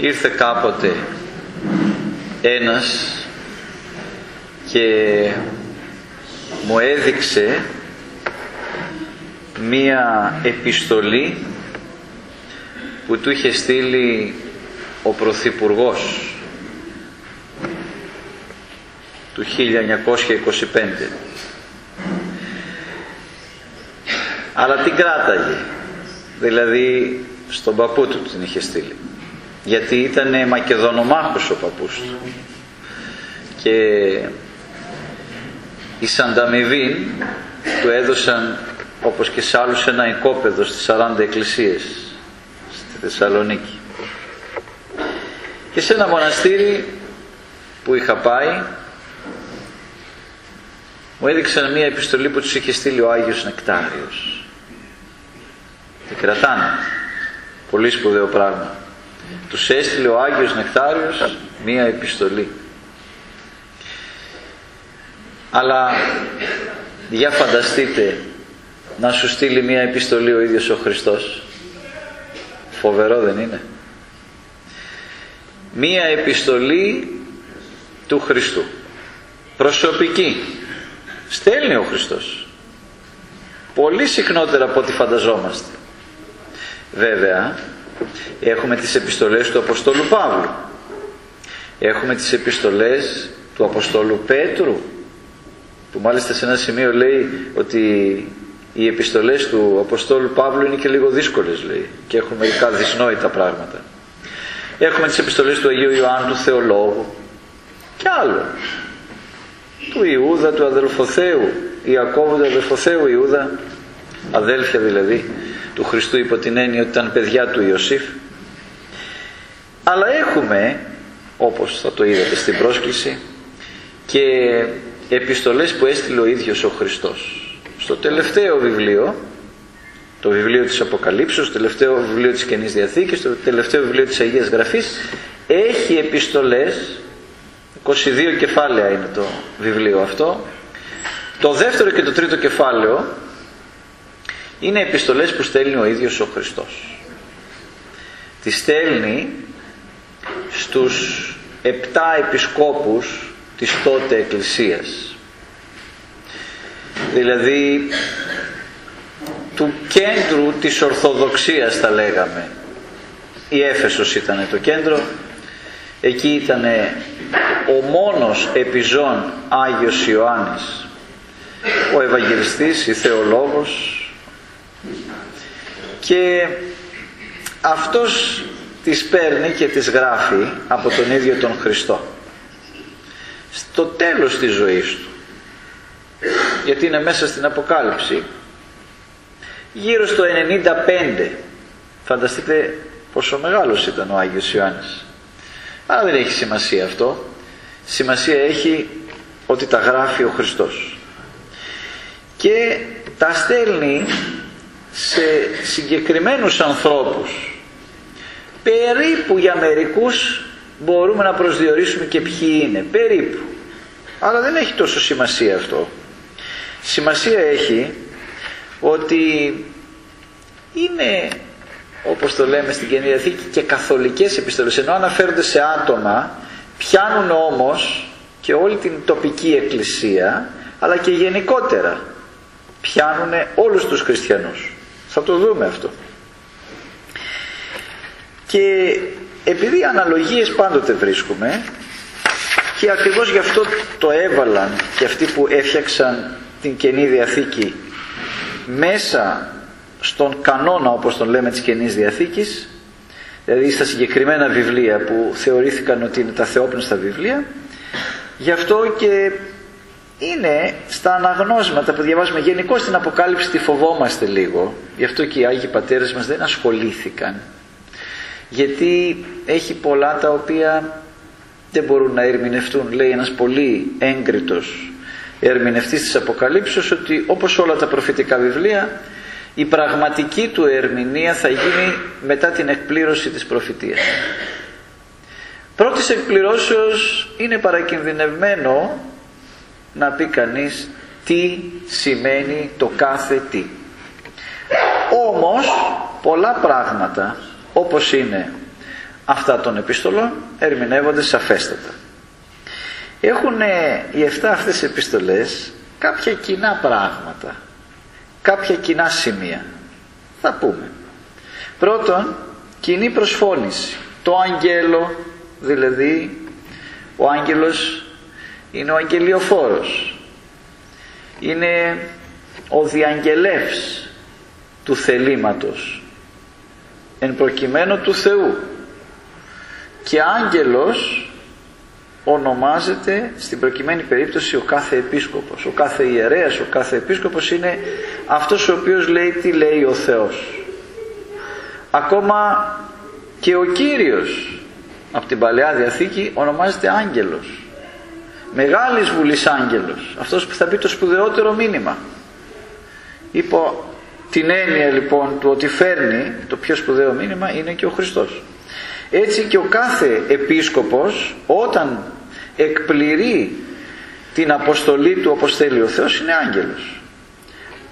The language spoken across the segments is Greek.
ήρθε κάποτε ένας και μου έδειξε μία επιστολή που του είχε στείλει ο Πρωθυπουργός του 1925 αλλά την κράταγε δηλαδή στον παππού του την είχε στείλει γιατί ήταν μακεδονομάχος ο παππούς του. Και οι Σανταμιβίν του έδωσαν όπως και σε άλλους ένα οικόπεδο στις 40 εκκλησίες στη Θεσσαλονίκη. Και σε ένα μοναστήρι που είχα πάει μου έδειξαν μια επιστολή που τους είχε στείλει ο Άγιος Νεκτάριος. Και κρατάνε. Πολύ σπουδαίο πράγμα τους έστειλε ο Άγιος Νεκτάριος μια επιστολή. Αλλά για φανταστείτε να σου στείλει μια επιστολή ο ίδιος ο Χριστός. Φοβερό δεν είναι. Μία επιστολή του Χριστού. Προσωπική. Στέλνει ο Χριστός. Πολύ συχνότερα από ό,τι φανταζόμαστε. Βέβαια έχουμε τις επιστολές του Αποστόλου Παύλου. Έχουμε τις επιστολές του Αποστόλου Πέτρου που μάλιστα σε ένα σημείο λέει ότι οι επιστολές του Αποστόλου Παύλου είναι και λίγο δύσκολες λέει και έχουν μερικά δυσνόητα πράγματα. Έχουμε τις επιστολές του Αγίου Ιωάννου του Θεολόγου και άλλο. Του Ιούδα του αδελφοθέου Ιακώβου του αδελφοθέου Ιούδα αδέλφια δηλαδή του Χριστού υπό την έννοια ότι ήταν παιδιά του Ιωσήφ. Αλλά έχουμε όπως θα το είδατε στην πρόσκληση και επιστολές που έστειλε ο ίδιος ο Χριστός. Στο τελευταίο βιβλίο το βιβλίο της Αποκαλύψεως, το τελευταίο βιβλίο της Καινής Διαθήκης, το τελευταίο βιβλίο της Αγίας Γραφής έχει επιστολές 22 κεφάλαια είναι το βιβλίο αυτό. Το δεύτερο και το τρίτο κεφάλαιο είναι επιστολές που στέλνει ο ίδιος ο Χριστός. Τις στέλνει στους επτά επισκόπους της τότε Εκκλησίας. Δηλαδή του κέντρου της Ορθοδοξίας θα λέγαμε. Η Έφεσος ήταν το κέντρο. Εκεί ήταν ο μόνος επιζών Άγιος Ιωάννης ο Ευαγγελιστής, η Θεολόγος και αυτός τις παίρνει και τις γράφει από τον ίδιο τον Χριστό. Στο τέλος της ζωής του γιατί είναι μέσα στην Αποκάλυψη γύρω στο 95 φανταστείτε πόσο μεγάλος ήταν ο Άγιος Ιωάννης. Αλλά δεν έχει σημασία αυτό. Σημασία έχει ότι τα γράφει ο Χριστός. Και τα στέλνει σε συγκεκριμένους ανθρώπους. Περίπου για μερικούς μπορούμε να προσδιορίσουμε και ποιοι είναι. Περίπου. Αλλά δεν έχει τόσο σημασία αυτό. Σημασία έχει ότι είναι όπως το λέμε στην Καινή Διαθήκη και καθολικές επιστολές. Ενώ αναφέρονται σε άτομα πιάνουν όμως και όλη την τοπική εκκλησία αλλά και γενικότερα πιάνουν όλους τους χριστιανούς θα το δούμε αυτό. Και επειδή αναλογίες πάντοτε βρίσκουμε και ακριβώς γι' αυτό το έβαλαν και αυτοί που έφτιαξαν την Καινή Διαθήκη μέσα στον κανόνα όπως τον λέμε της Καινής Διαθήκης δηλαδή στα συγκεκριμένα βιβλία που θεωρήθηκαν ότι είναι τα θεόπνευστα βιβλία γι' αυτό και είναι στα αναγνώσματα που διαβάζουμε γενικώ στην Αποκάλυψη τη φοβόμαστε λίγο γι' αυτό και οι Άγιοι Πατέρες μας δεν ασχολήθηκαν γιατί έχει πολλά τα οποία δεν μπορούν να ερμηνευτούν λέει ένας πολύ έγκριτος ερμηνευτής της Αποκαλύψεως ότι όπως όλα τα προφητικά βιβλία η πραγματική του ερμηνεία θα γίνει μετά την εκπλήρωση της προφητείας. Πρώτης εκπληρώσεως είναι παρακινδυνευμένο να πει κανείς τι σημαίνει το κάθε τι. Όμως πολλά πράγματα όπως είναι αυτά των επιστολών ερμηνεύονται σαφέστατα. Έχουν οι 7 αυτές επιστολές κάποια κοινά πράγματα, κάποια κοινά σημεία. Θα πούμε. Πρώτον, κοινή προσφώνηση. Το αγγέλο, δηλαδή ο άγγελος είναι ο αγγελιοφόρος. Είναι ο διαγγελεύς του θελήματος εν προκειμένου του Θεού. Και άγγελος ονομάζεται στην προκειμένη περίπτωση ο κάθε επίσκοπος. Ο κάθε ιερέας, ο κάθε επίσκοπος είναι αυτός ο οποίος λέει τι λέει ο Θεός. Ακόμα και ο Κύριος από την Παλαιά Διαθήκη ονομάζεται άγγελος. Μεγάλης βουλής άγγελος. Αυτός που θα πει το σπουδαιότερο μήνυμα. Υπό την έννοια λοιπόν του ότι φέρνει το πιο σπουδαίο μήνυμα είναι και ο Χριστός. Έτσι και ο κάθε επίσκοπος όταν εκπληρεί την αποστολή του όπως θέλει ο Θεός είναι άγγελος.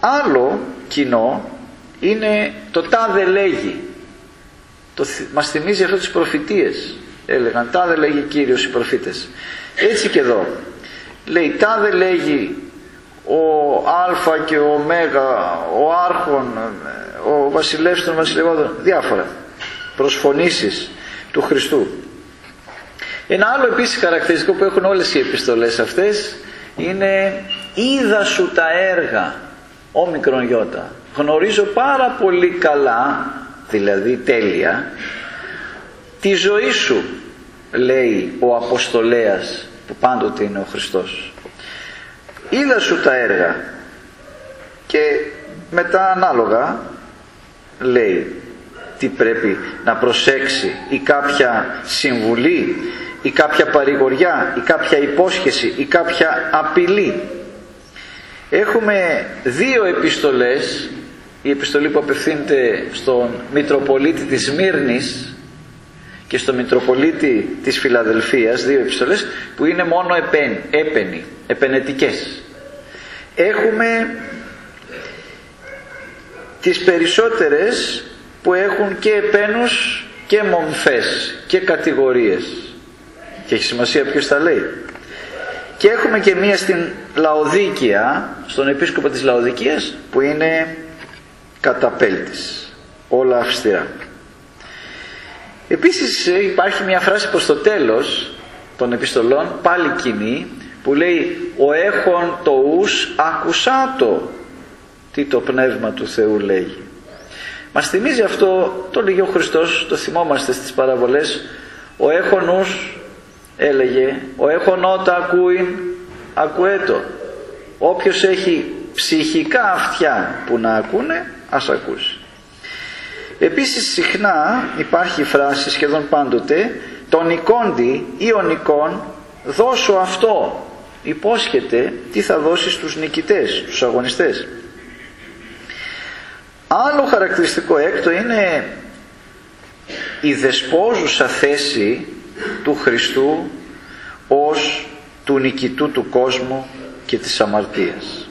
Άλλο κοινό είναι το τάδε λέγει το, μας θυμίζει αυτό τις προφητείες έλεγαν. Τάδε λέγει Κύριος οι προφήτες έτσι και εδώ. Λέει τάδε λέγει ο Α και ο Ω, ο Άρχον, ο Βασιλεύς των Βασιλευόντων, διάφορα προσφωνήσεις του Χριστού. Ένα άλλο επίσης χαρακτηριστικό που έχουν όλες οι επιστολές αυτές είναι «Είδα σου τα έργα, μικρον γιώτα». Γνωρίζω πάρα πολύ καλά, δηλαδή τέλεια, τη ζωή σου, λέει ο Αποστολέας που πάντοτε είναι ο Χριστός είδα σου τα έργα. Και μετά ανάλογα λέει τι πρέπει να προσέξει ή κάποια συμβουλή ή κάποια παρηγοριά ή κάποια υπόσχεση ή κάποια απειλή. Έχουμε δύο επιστολές. Η επιστολή που απευθύνεται στον Μητροπολίτη της Σμύρνης και στον Μητροπολίτη της Φιλαδελφίας δύο επιστολές που είναι μόνο έπαινοι επενετικές. Έχουμε τις περισσότερες που έχουν και επένους και μομφές και κατηγορίες. Και έχει σημασία ποιος τα λέει. Και έχουμε και μία στην Λαοδίκια στον επίσκοπο της Λαοδικίας που είναι καταπέλτης. Όλα αυστηρά επίσης υπάρχει μια φράση προς το τέλος των επιστολών πάλι κοινή που λέει ο έχων το ους ακουσάτο τι το πνεύμα του Θεού λέει μας θυμίζει αυτό το λέγει ο Χριστός το θυμόμαστε στις παραβολές ο έχων ους έλεγε ο έχων ότα ακούει ακουέτο όποιος έχει ψυχικά αυτιά που να ακούνε ας ακούσει επίσης συχνά υπάρχει φράση σχεδόν πάντοτε τον εικόντι ή ο νικών δώσω αυτό υπόσχεται τι θα δώσει στους νικητές, στους αγωνιστές. Άλλο χαρακτηριστικό έκτο είναι η δεσπόζουσα θέση του Χριστού ως του νικητού του κόσμου και της αμαρτίας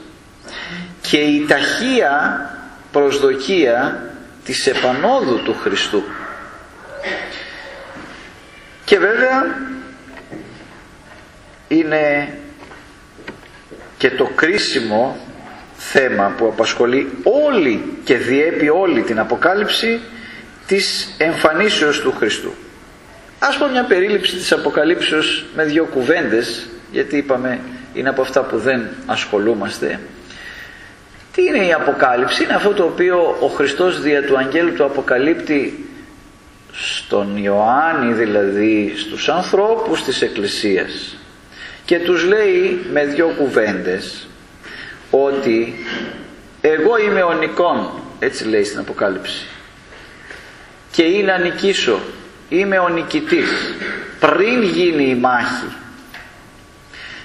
και η ταχεία προσδοκία της επανόδου του Χριστού και βέβαια είναι και το κρίσιμο θέμα που απασχολεί όλη και διέπει όλη την Αποκάλυψη της εμφανίσεως του Χριστού. Ας πω μια περίληψη της Αποκαλύψεως με δύο κουβέντες, γιατί είπαμε είναι από αυτά που δεν ασχολούμαστε. Τι είναι η Αποκάλυψη, είναι αυτό το οποίο ο Χριστός δια του Αγγέλου του αποκαλύπτει στον Ιωάννη δηλαδή στους ανθρώπους της Εκκλησίας. Και τους λέει με δυο κουβέντες ότι εγώ είμαι ο Νικόν έτσι λέει στην Αποκάλυψη και είναι να νικήσω είμαι ο νικητής πριν γίνει η μάχη.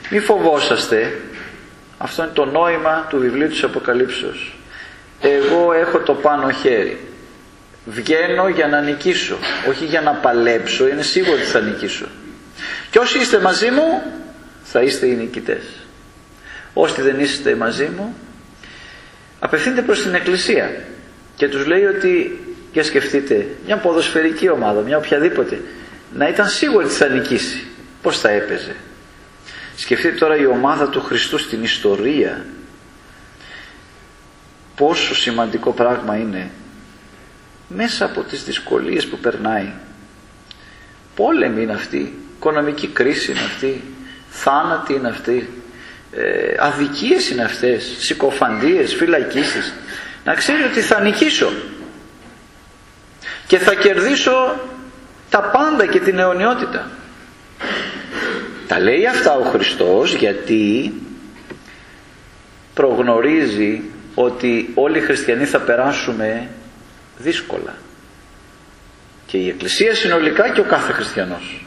Μη φοβόσαστε αυτό είναι το νόημα του βιβλίου της Αποκαλύψεως εγώ έχω το πάνω χέρι βγαίνω για να νικήσω όχι για να παλέψω είναι σίγουρο ότι θα νικήσω και όσοι είστε μαζί μου θα είστε οι νικητές. Όσοι δεν είστε μαζί μου, απευθύνετε προς την Εκκλησία και τους λέει ότι Για σκεφτείτε, μια ποδοσφαιρική ομάδα, μια οποιαδήποτε, να ήταν σίγουρη ότι θα νικήσει. Πώς θα έπαιζε. Σκεφτείτε τώρα η ομάδα του Χριστού στην ιστορία. Πόσο σημαντικό πράγμα είναι μέσα από τις δυσκολίες που περνάει. Πόλεμη είναι αυτή, οικονομική κρίση είναι αυτή, θάνατοι είναι αυτή, ε, αδικίες είναι αυτές, συκοφαντίες, φυλακίσεις. Να ξέρει ότι θα νικήσω και θα κερδίσω τα πάντα και την αιωνιότητα. Τα λέει αυτά ο Χριστός γιατί προγνωρίζει ότι όλοι οι χριστιανοί θα περάσουμε δύσκολα. Και η Εκκλησία συνολικά και ο κάθε χριστιανός.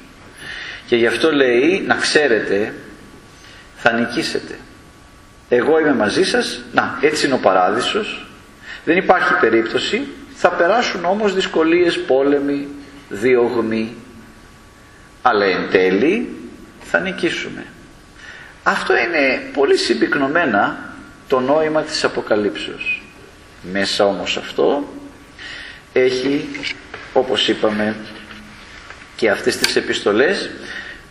Και γι' αυτό λέει να ξέρετε θα νικήσετε. Εγώ είμαι μαζί σας, να έτσι είναι ο παράδεισος, δεν υπάρχει περίπτωση, θα περάσουν όμως δυσκολίες, πόλεμοι, διωγμοί, αλλά εν τέλει θα νικήσουμε. Αυτό είναι πολύ συμπυκνωμένα το νόημα της Αποκαλύψεως. Μέσα όμως αυτό έχει, όπως είπαμε, και αυτές τις επιστολές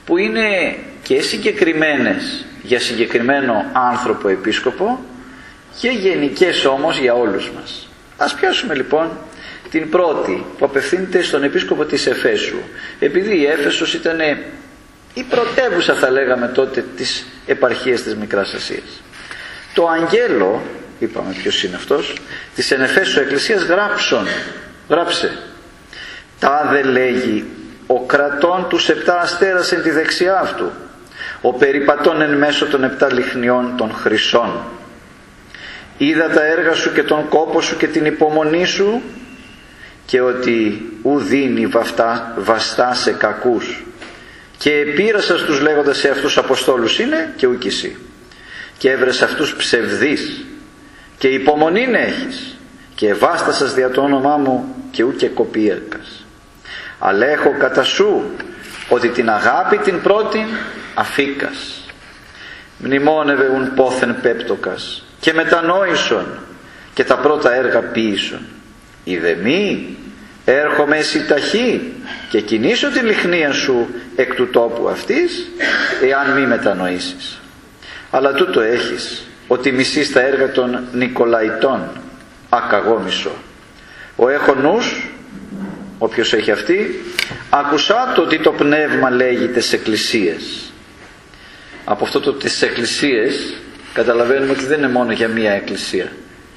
που είναι και συγκεκριμένες για συγκεκριμένο άνθρωπο επίσκοπο και γενικές όμως για όλους μας. Ας πιάσουμε λοιπόν την πρώτη που απευθύνεται στον επίσκοπο της Εφέσου. Επειδή η Έφεσος ήταν η πρωτεύουσα θα λέγαμε τότε της επαρχίας της Μικράς Ασίας. Το αγγέλο, είπαμε ποιος είναι αυτός, της Ενεφέσου Εκκλησίας γράψον, γράψε. Τα δε λέγει ο κρατών τους επτά αστέρας εν τη δεξιά αυτού, ο περιπατών εν μέσω των επτά λιχνιών των χρυσών. Είδα τα έργα σου και τον κόπο σου και την υπομονή σου και ότι ου δίνει βαφτά, βαστά σε κακούς και πείρασα τους λέγοντας σε αυτούς αποστόλους είναι και ούκ εσύ και έβρες αυτούς ψευδείς. Και υπομονή έχεις. Και βάστασας δια το όνομά μου και ούκ κοπίακας αλλά έχω κατά σου ότι την αγάπη την πρώτη αφήκας. Μνημόνευε ουν πόθεν πέπτοκας και μετανόησον και τα πρώτα έργα ποιήσον. Μη έρχομαι εσύ ταχύ και κινήσω τη λιχνία σου εκ του τόπου αυτής εάν μη μετανοήσεις. Αλλά τούτο έχεις ότι μισείς τα έργα των Νικολαϊτών ακαγό μισό ο έχω νους όποιος έχει αυτή ακουσά το ότι το πνεύμα λέγει σε εκκλησίες. Από αυτό το τις εκκλησίες καταλαβαίνουμε ότι δεν είναι μόνο για μία εκκλησία.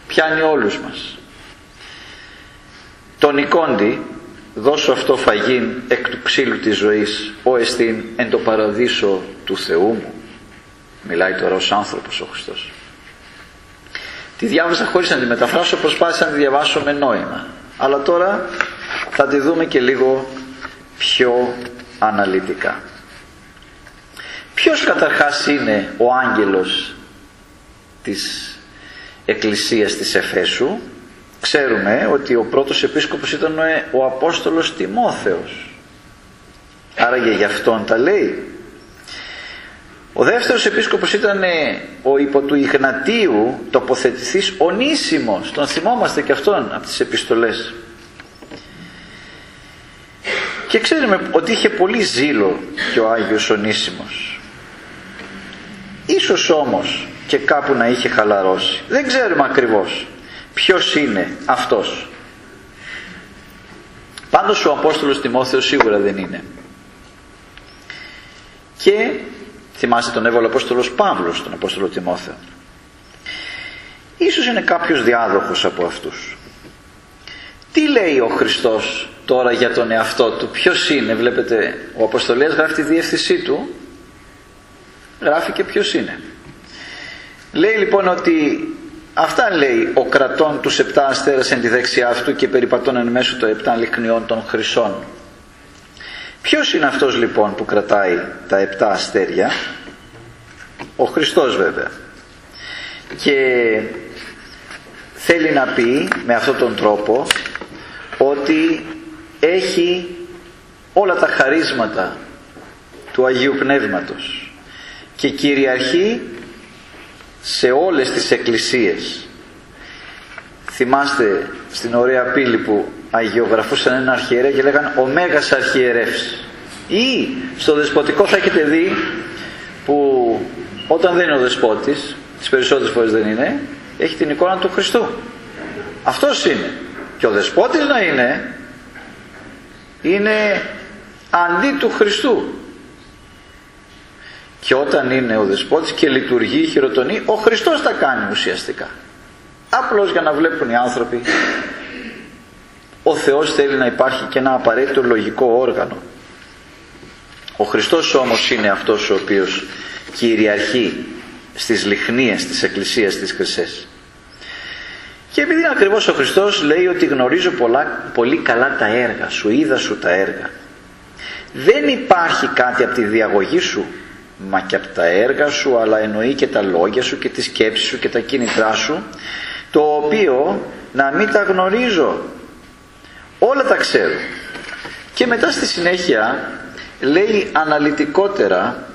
Πιάνει όλους μας. Τον Νικόντι δώσω αυτό φαγήν εκ του ξύλου της ζωής ο εστίν εν το παραδείσο του Θεού μου. Μιλάει τώρα ως άνθρωπος ο Χριστός. Τη διάβασα χωρίς να τη μεταφράσω προσπάθησα να τη διαβάσω με νόημα. Αλλά τώρα θα τη δούμε και λίγο πιο αναλυτικά. Ποιος καταρχάς είναι ο άγγελος της εκκλησίας της Εφέσου; Ξέρουμε ότι ο πρώτος επίσκοπος ήταν ο Απόστολος Τιμόθεος. Άρα για γι' αυτόν τα λέει. Ο δεύτερος επίσκοπος ήταν ο υπό του Ιγνατίου τοποθετηθής Ονίσιμος τον θυμόμαστε και αυτόν από τις επιστολές. Και ξέρουμε ότι είχε πολύ ζήλο και ο Άγιος Ονίσιμος ίσως όμως και κάπου να είχε χαλαρώσει. Δεν ξέρουμε ακριβώς ποιος είναι αυτός. Πάντως ο Απόστολος Τιμόθεος σίγουρα δεν είναι. Και θυμάστε τον έβαλε ο Απόστολος Παύλος τον Απόστολο Τιμόθεο. Ίσως είναι κάποιος διάδοχος από αυτούς. Τι λέει ο Χριστός τώρα για τον εαυτό του ποιος είναι βλέπετε ο Αποστολίας γράφει τη διεύθυνσή του. Γράφει και ποιος είναι. Λέει λοιπόν ότι Αυτά λέει ο κρατών τους επτά αστέρας εν τη δεξιά αυτού και περιπατών εν μέσω των επτά λιχνιών των χρυσών. Ποιος είναι αυτός λοιπόν που κρατάει τα επτά αστέρια; Ο Χριστός βέβαια. Και θέλει να πει με αυτόν τον τρόπο ότι έχει όλα τα χαρίσματα του Αγίου Πνεύματος και κυριαρχεί σε όλες τις εκκλησίες. Θυμάστε στην ωραία πύλη που αγιογραφούσαν ένα αρχιερέα και λέγαν ο Μέγας Αρχιερεύς ή στο δεσποτικό θα έχετε δει που όταν δεν είναι ο δεσπότης τις περισσότερες φορές δεν είναι έχει την εικόνα του Χριστού. Αυτός είναι. Και ο δεσπότης να είναι είναι αντί του Χριστού και όταν είναι ο δεσπότης και λειτουργεί, χειροτονεί ο Χριστός τα κάνει ουσιαστικά. Απλώς για να βλέπουν οι άνθρωποι ο Θεός θέλει να υπάρχει και ένα απαραίτητο λογικό όργανο. Ο Χριστός όμως είναι αυτός ο οποίος κυριαρχεί στις λιχνίες της Εκκλησίας της Χρυσές. Και επειδή είναι ακριβώς ο Χριστός λέει ότι γνωρίζω πολλά, πολύ καλά τα έργα σου, είδα σου τα έργα. Δεν υπάρχει κάτι από τη διαγωγή σου μα και από τα έργα σου αλλά εννοεί και τα λόγια σου και τις σκέψεις σου και τα κίνητρά σου το οποίο να μην τα γνωρίζω. Όλα τα ξέρω. Και μετά στη συνέχεια λέει αναλυτικότερα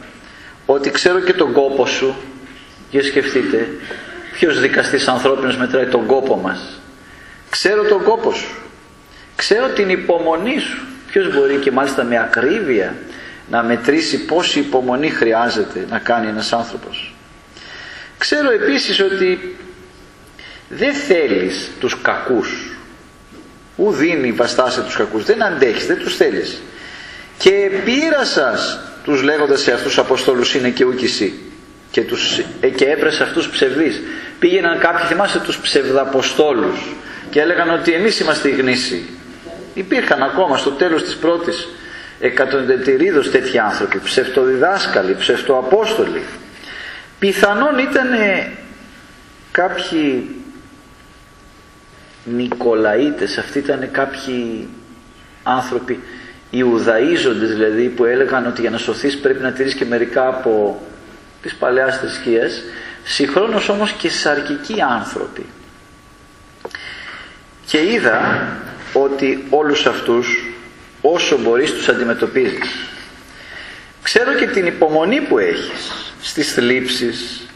ότι ξέρω και τον κόπο σου. Για σκεφτείτε ποιος δικαστής ανθρώπινος μετράει τον κόπο μας. Ξέρω τον κόπο σου. Ξέρω την υπομονή σου. Ποιος μπορεί και μάλιστα με ακρίβεια να μετρήσει πόση υπομονή χρειάζεται να κάνει ένας άνθρωπος. Ξέρω επίσης ότι δεν θέλεις τους κακούς. Ου δίνει βαστά τους κακούς. Δεν αντέχεις, δεν τους θέλεις. Και πείρα σας τους λέγοντας σε αυτούς αποστόλους είναι και ούκησι και, τους, ε, και έπρεσε αυτούς ψευδείς. Πήγαιναν κάποιοι θυμάστε τους ψευδαποστόλους και έλεγαν ότι εμείς είμαστε οι γνήσιοι υπήρχαν ακόμα στο τέλος της πρώτης εκατοντετηρίδος τέτοιοι άνθρωποι ψευτοδιδάσκαλοι, ψευτοαπόστολοι. Πιθανόν ήταν κάποιοι Νικολαίτες αυτοί ήταν κάποιοι άνθρωποι Ιουδαίζοντες δηλαδή που έλεγαν ότι για να σωθείς πρέπει να τηρείς και μερικά από τις παλαιάς θρησκείες. Συγχρόνως όμως και σαρκικοί άνθρωποι. Και είδα ότι όλους αυτούς όσο μπορείς τους αντιμετωπίζεις. Ξέρω και την υπομονή που έχεις στις θλίψεις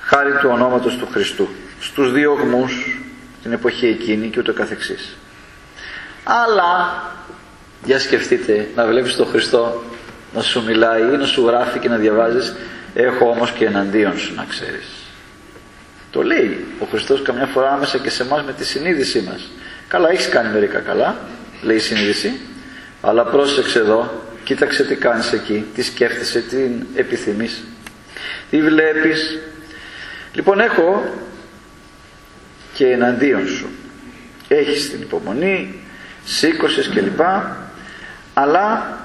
χάρη του ονόματος του Χριστού στους διωγμούς την εποχή εκείνη και ούτω καθεξής. Αλλά για σκεφτείτε να βλέπεις τον Χριστό να σου μιλάει ή να σου γράφει και να διαβάζεις έχω όμως και εναντίον σου να ξέρεις το λέει ο Χριστός καμιά φορά άμεσα και σε εμάς με τη συνείδησή μας. Καλά έχεις κάνει μερικά καλά λέει η συνείδηση αλλά πρόσεξε εδώ κοίταξε τι κάνεις εκεί τι σκέφτεσαι, τι επιθυμείς. Τι βλέπεις. Λοιπόν έχω και εναντίον σου. Έχεις την υπομονή σήκωσες κλπ. Αλλά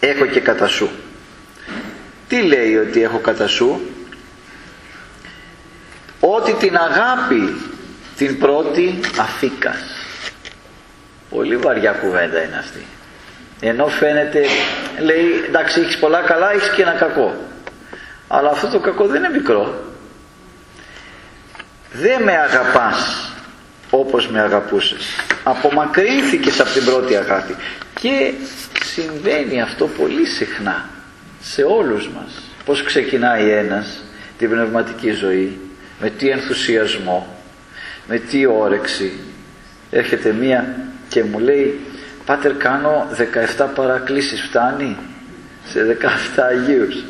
έχω και κατά σου. Τι λέει ότι έχω κατά σου; Ότι την αγάπη την πρώτη αφήκας πολύ βαριά κουβέντα είναι αυτή. Ενώ φαίνεται λέει εντάξει έχεις πολλά καλά έχεις και ένα κακό. Αλλά αυτό το κακό δεν είναι μικρό. Δεν με αγαπάς όπως με αγαπούσες. Απομακρύνθηκες από την πρώτη αγάπη. Και συμβαίνει αυτό πολύ συχνά σε όλους μας. Πως ξεκινάει ένας την πνευματική ζωή με τι ενθουσιασμό με τι όρεξη. Έρχεται μία και μου λέει Πάτερ κάνω 17 παρακλήσεις φτάνει σε 17 Αγίους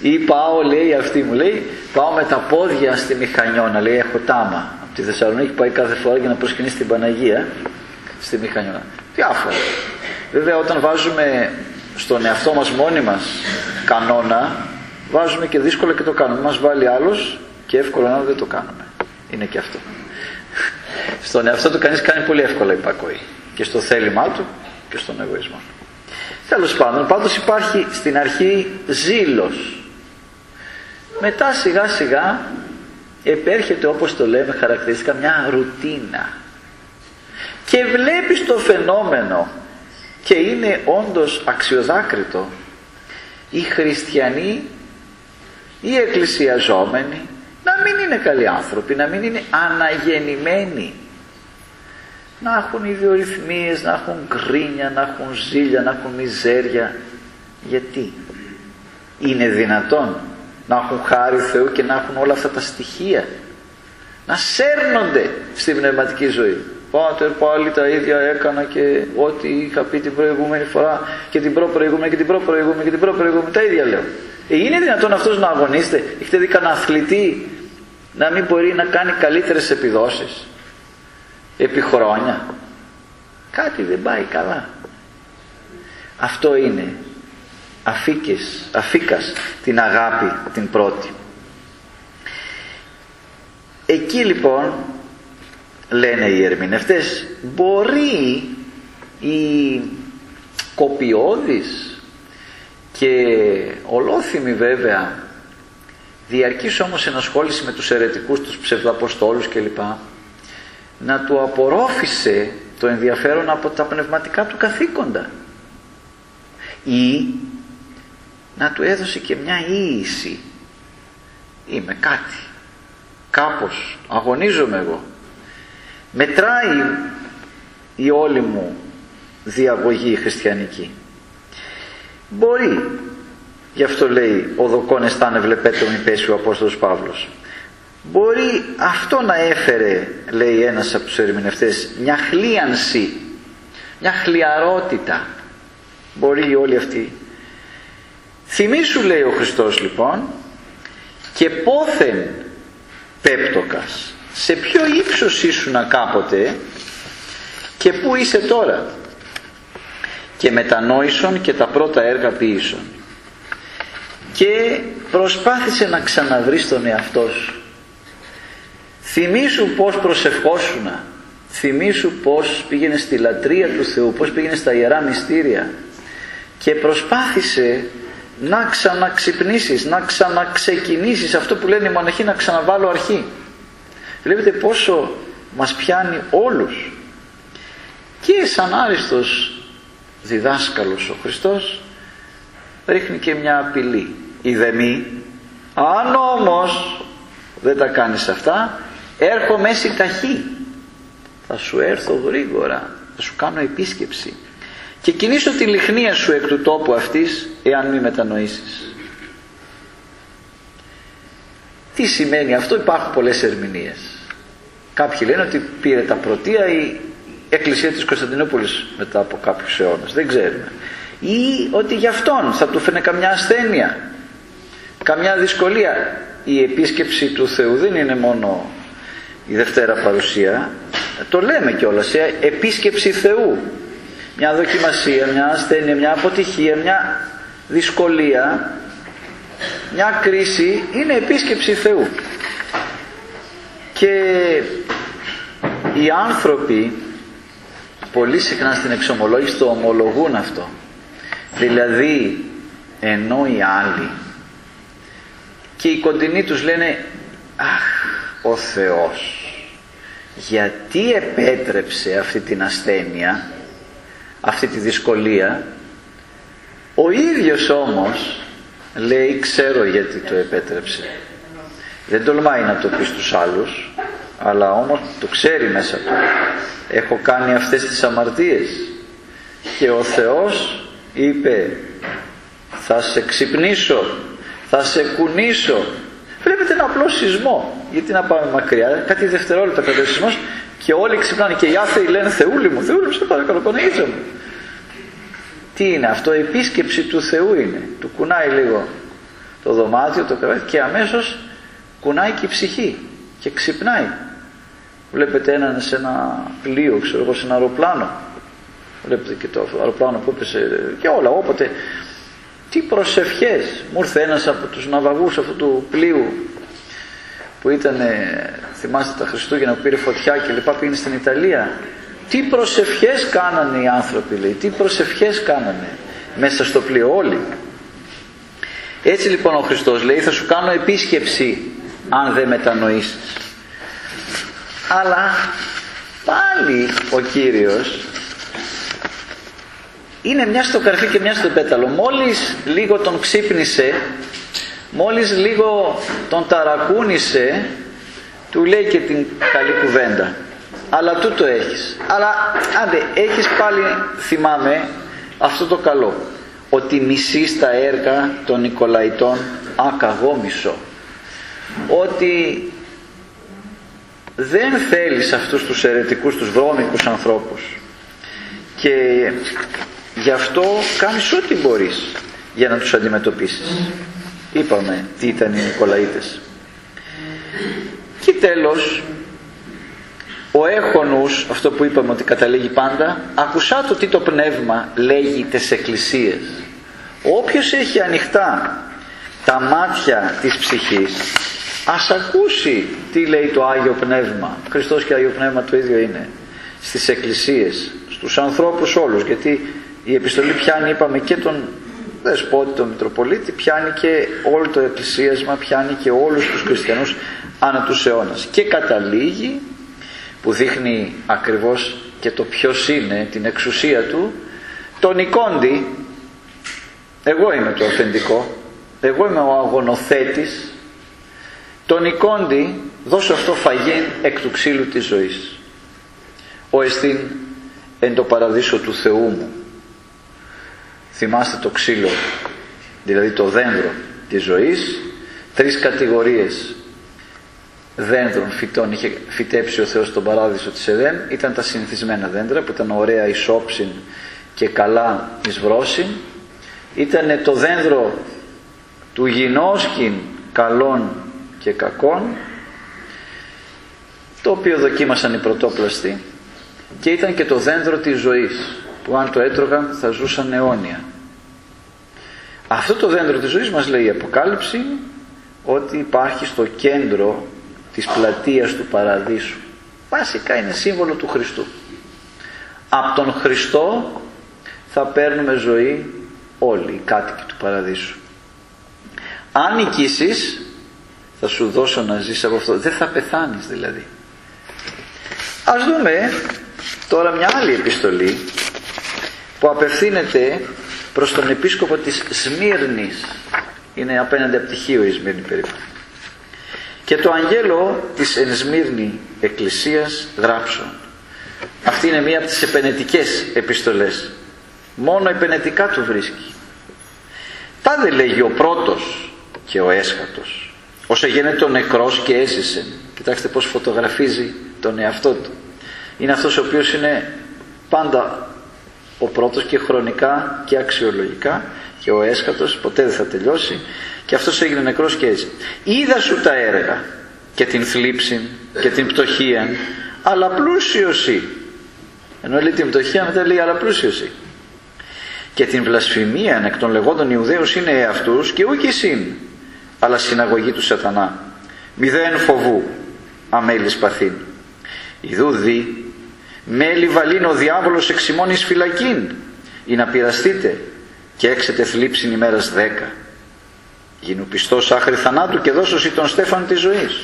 ή πάω λέει αυτή μου λέει πάω με τα πόδια στη Μηχανιώνα λέει έχω τάμα από τη Θεσσαλονίκη πάει κάθε φορά για να προσκυνήσει την Παναγία στη Μηχανιώνα. Διάφορα. Βέβαια όταν βάζουμε στον εαυτό μας μόνοι μας κανόνα βάζουμε και δύσκολα και το κάνουμε. Μας βάλει άλλος και εύκολα να δεν το κάνουμε. Είναι και αυτό στον εαυτό του κανείς κάνει πολύ εύκολα υπακοή. Και στο θέλημά του και στον εγωισμό τέλος πάντων πάντως υπάρχει στην αρχή ζήλος. Μετά σιγά σιγά επέρχεται όπως το λέμε χαρακτηριστικά μια ρουτίνα. Και βλέπεις το φαινόμενο και είναι όντως αξιοδάκριτο. Οι χριστιανοί οι εκκλησιαζόμενοι να μην είναι καλοί άνθρωποι, να μην είναι αναγεννημένοι. Να έχουν ιδιορυθμίες, να έχουν γκρίνια, να έχουν ζήλια, να έχουν μιζέρια. Γιατί; Είναι δυνατόν να έχουν χάρη Θεού και να έχουν όλα αυτά τα στοιχεία. Να σέρνονται στη πνευματική ζωή. Πάτερ πάλι τα ίδια έκανα και ό,τι είχα πει την προηγούμενη φορά και την προ-προηγούμενη και την προ-προηγούμενη και την προ-προηγούμενη, τα ίδια λέω. Ε, είναι δυνατόν αυτός να αγωνίστε, έχετε δει κανένα αθλητή να μην μπορεί να κάνει καλύτερες επιδόσεις επί χρόνια. Κάτι δεν πάει καλά. Αυτό είναι αφήκες, αφήκας την αγάπη την πρώτη. Εκεί λοιπόν λένε οι ερμηνευτές μπορεί η κοπιώδης και ολόθυμη βέβαια διαρκής όμως ενασχόληση με τους αιρετικούς, τους ψευδαποστόλους κλπ. Να του απορρόφησε το ενδιαφέρον από τα πνευματικά του καθήκοντα. Ή να του έδωσε και μια ίηση. Είμαι κάτι. Κάπως. Αγωνίζομαι εγώ. Μετράει η όλη μου διαγωγή χριστιανική. Μπορεί γι' αυτό λέει ο δοκόν εστάνε βλεπέτω μη πέσει ο Απόστολος Παύλος μπορεί αυτό να έφερε λέει ένας από τους ερμηνευτές μια χλίανση μια χλιαρότητα. Μπορεί όλη αυτή θυμήσου λέει ο Χριστός λοιπόν και πόθεν πέπτοκας σε ποιο ύψος ήσουν κάποτε και πού είσαι τώρα και μετανόησον και τα πρώτα έργα ποιήσον και προσπάθησε να ξαναβρεις τον εαυτό σου θυμήσου πως προσευχόσουνα θυμήσου πως πήγαινε στη λατρεία του Θεού πως πήγαινε στα ιερά μυστήρια και προσπάθησε να ξαναξυπνήσεις να ξαναξεκινήσεις αυτό που λένε οι μοναχοί να ξαναβάλω αρχή Βλέπετε πόσο μας πιάνει όλους. Και σαν άριστος διδάσκαλος ο Χριστός ρίχνει και μια απειλή. Ιδεμή, αν όμως δεν τα κάνεις αυτά, έρχομαι στη ταχύ. Θα σου έρθω γρήγορα, θα σου κάνω επίσκεψη και κινήσω τη λιχνία σου εκ του τόπου αυτής εάν μη μετανοήσεις. Τι σημαίνει αυτό, υπάρχουν πολλές ερμηνείες. Κάποιοι λένε ότι πήρε τα πρωτεία η εκκλησία της Κωνσταντινούπολης μετά από κάποιους αιώνες, δεν ξέρουμε. Ή ότι γι' αυτόν θα του φαίνε καμιά ασθένεια, καμιά δυσκολία. Η επίσκεψη του Θεού δεν είναι μόνο η Δευτέρα παρουσία, το λέμε κιόλας, ε, επίσκεψη Θεού. Μια δοκιμασία, μια ασθένεια, μια αποτυχία, μια δυσκολία μια κρίση είναι επίσκεψη Θεού και οι άνθρωποι πολύ συχνά στην εξομολόγηση το ομολογούν αυτό δηλαδή ενώ οι άλλοι και οι κοντινοί τους λένε αχ ο Θεός γιατί επέτρεψε αυτή την ασθένεια αυτή τη δυσκολία. Ο ίδιος όμως λέει ξέρω γιατί το επέτρεψε δεν τολμάει να το πει στους άλλους αλλά όμως το ξέρει μέσα του. Έχω κάνει αυτές τις αμαρτίες και ο Θεός είπε θα σε ξυπνήσω θα σε κουνήσω βλέπετε ένα απλό σεισμό γιατί να πάμε μακριά κάτι δευτερόλεπτα κατά σεισμός και όλοι ξυπνάνε και οι άθεοι λένε Θεούλη μου, Θεούλη μου σε παρακαλώ Παναγίτσα μου τι είναι αυτό, επίσκεψη του Θεού είναι. Του κουνάει λίγο το δωμάτιο, το κρεβάτι και αμέσως κουνάει και η ψυχή και ξυπνάει. Βλέπετε έναν σε ένα πλοίο, ξέρω εγώ, σε ένα αεροπλάνο. Βλέπετε και το αεροπλάνο που έπεσε και όλα, όποτε. Τι προσευχές. Μου ήρθε ένας από τους ναυαγούς αυτού του πλοίου που ήταν, θυμάστε τα Χριστούγεννα που πήρε φωτιά και λοιπά, πήγαινε στην Ιταλία τι προσευχές κάνανε οι άνθρωποι λέει, τι προσευχές κάνανε μέσα στο πλοίο όλοι. Έτσι λοιπόν ο Χριστός λέει θα σου κάνω επίσκεψη αν δεν μετανοήσεις. Αλλά πάλι ο Κύριος είναι μια στο καρφί και μια στο πέταλο. Μόλις λίγο τον ξύπνησε, μόλις λίγο τον ταρακούνησε, του λέει και την καλή κουβέντα. Αλλά τούτο έχεις. Αλλά άντε έχεις πάλι θυμάμαι αυτό το καλό. Ότι μισείς τα έργα των Νικολαϊτών ακαγόμισο. Ότι δεν θέλεις αυτούς τους αιρετικούς, τους βρώμικους ανθρώπους. Και γι' αυτό κάνεις ό,τι μπορείς για να τους αντιμετωπίσεις. Είπαμε τι ήταν οι Νικολαίτες. Και τέλος, ο έχονους, αυτό που είπαμε ότι καταλήγει πάντα, ακουσά το τι το πνεύμα λέγει τις εκκλησίες. Όποιος έχει ανοιχτά τα μάτια της ψυχής, ας ακούσει τι λέει το Άγιο Πνεύμα. Χριστός και Άγιο Πνεύμα το ίδιο είναι. Στις εκκλησίες, στους ανθρώπους όλους, γιατί η επιστολή πιάνει, είπαμε, και τον δεσπότη, τον Μητροπολίτη, πιάνει και όλο το εκκλησίασμα, πιάνει και όλους τους χριστιανούς ανά τους αιώνας. Και καταλήγει, που δείχνει ακριβώς και το ποιος είναι, την εξουσία του, τον εικόντι, εγώ είμαι το αφεντικό, εγώ είμαι ο αγωνοθέτης, τον εικόντι δώσω αυτό φαγήν εκ του ξύλου της ζωής. Ο εστίν εν το παραδείσο του Θεού μου. Θυμάστε το ξύλο, δηλαδή το δέντρο της ζωής, τρεις κατηγορίες δέντρων φυτών είχε φυτέψει ο Θεός στον παράδεισο της Εδέμ ήταν τα συνηθισμένα δέντρα που ήταν ωραία ισόψιν και καλά εισβρόσιν ήταν το δέντρο του γινώσκην καλών και κακών το οποίο δοκίμασαν οι πρωτόπλαστοι και ήταν και το δέντρο της ζωής που αν το έτρωγαν θα ζούσαν αιώνια. Αυτό το δέντρο της ζωής μας λέει η Αποκάλυψη ότι υπάρχει στο κέντρο της πλατείας του Παραδείσου. Βασικά είναι σύμβολο του Χριστού. Από τον Χριστό θα παίρνουμε ζωή όλοι οι κάτοικοι του Παραδείσου. Αν νικήσεις θα σου δώσω να ζεις από αυτό. Δεν θα πεθάνεις δηλαδή. Ας δούμε τώρα μια άλλη επιστολή που απευθύνεται προς τον επίσκοπο της Σμύρνης. Είναι απέναντι από τυχείο η Σμύρνη περίπου. Και το αγγέλο της Ενσμύρνη Εκκλησίας γράψω. Αυτή είναι μία από τις επενετικές επιστολές. Μόνο επενετικά του βρίσκει. Τάδε λέγει ο πρώτος και ο έσχατος. Όσο γίνεται ο νεκρός και έζησε. Κοιτάξτε πώς φωτογραφίζει τον εαυτό του. Είναι αυτός ο οποίος είναι πάντα ο πρώτος και χρονικά και αξιολογικά και ο έσχατος ποτέ δεν θα τελειώσει και αυτός έγινε νεκρός και έτσι. Είδα σου τα έργα και την θλίψη και την πτωχία αλλά πλούσιοσι. Ενώ λέει την πτωχία μετά λέει αλλά πλούσιοσι. Και την βλασφημία εκ των λεγόντων Ιουδαίους είναι εαυτούς και ούκη συν αλλά συναγωγή του σατανά. Μηδέν φοβού αμέλης παθήν. Ιδού δι μέλη βαλήν ο διάβολος εξημών εις φυλακήν ή να πειραστείτε και έξετε θλίψην ημέρας δέκα. Γίνου πιστός άχρη θανάτου και δώσωση τον στέφαν της ζωής.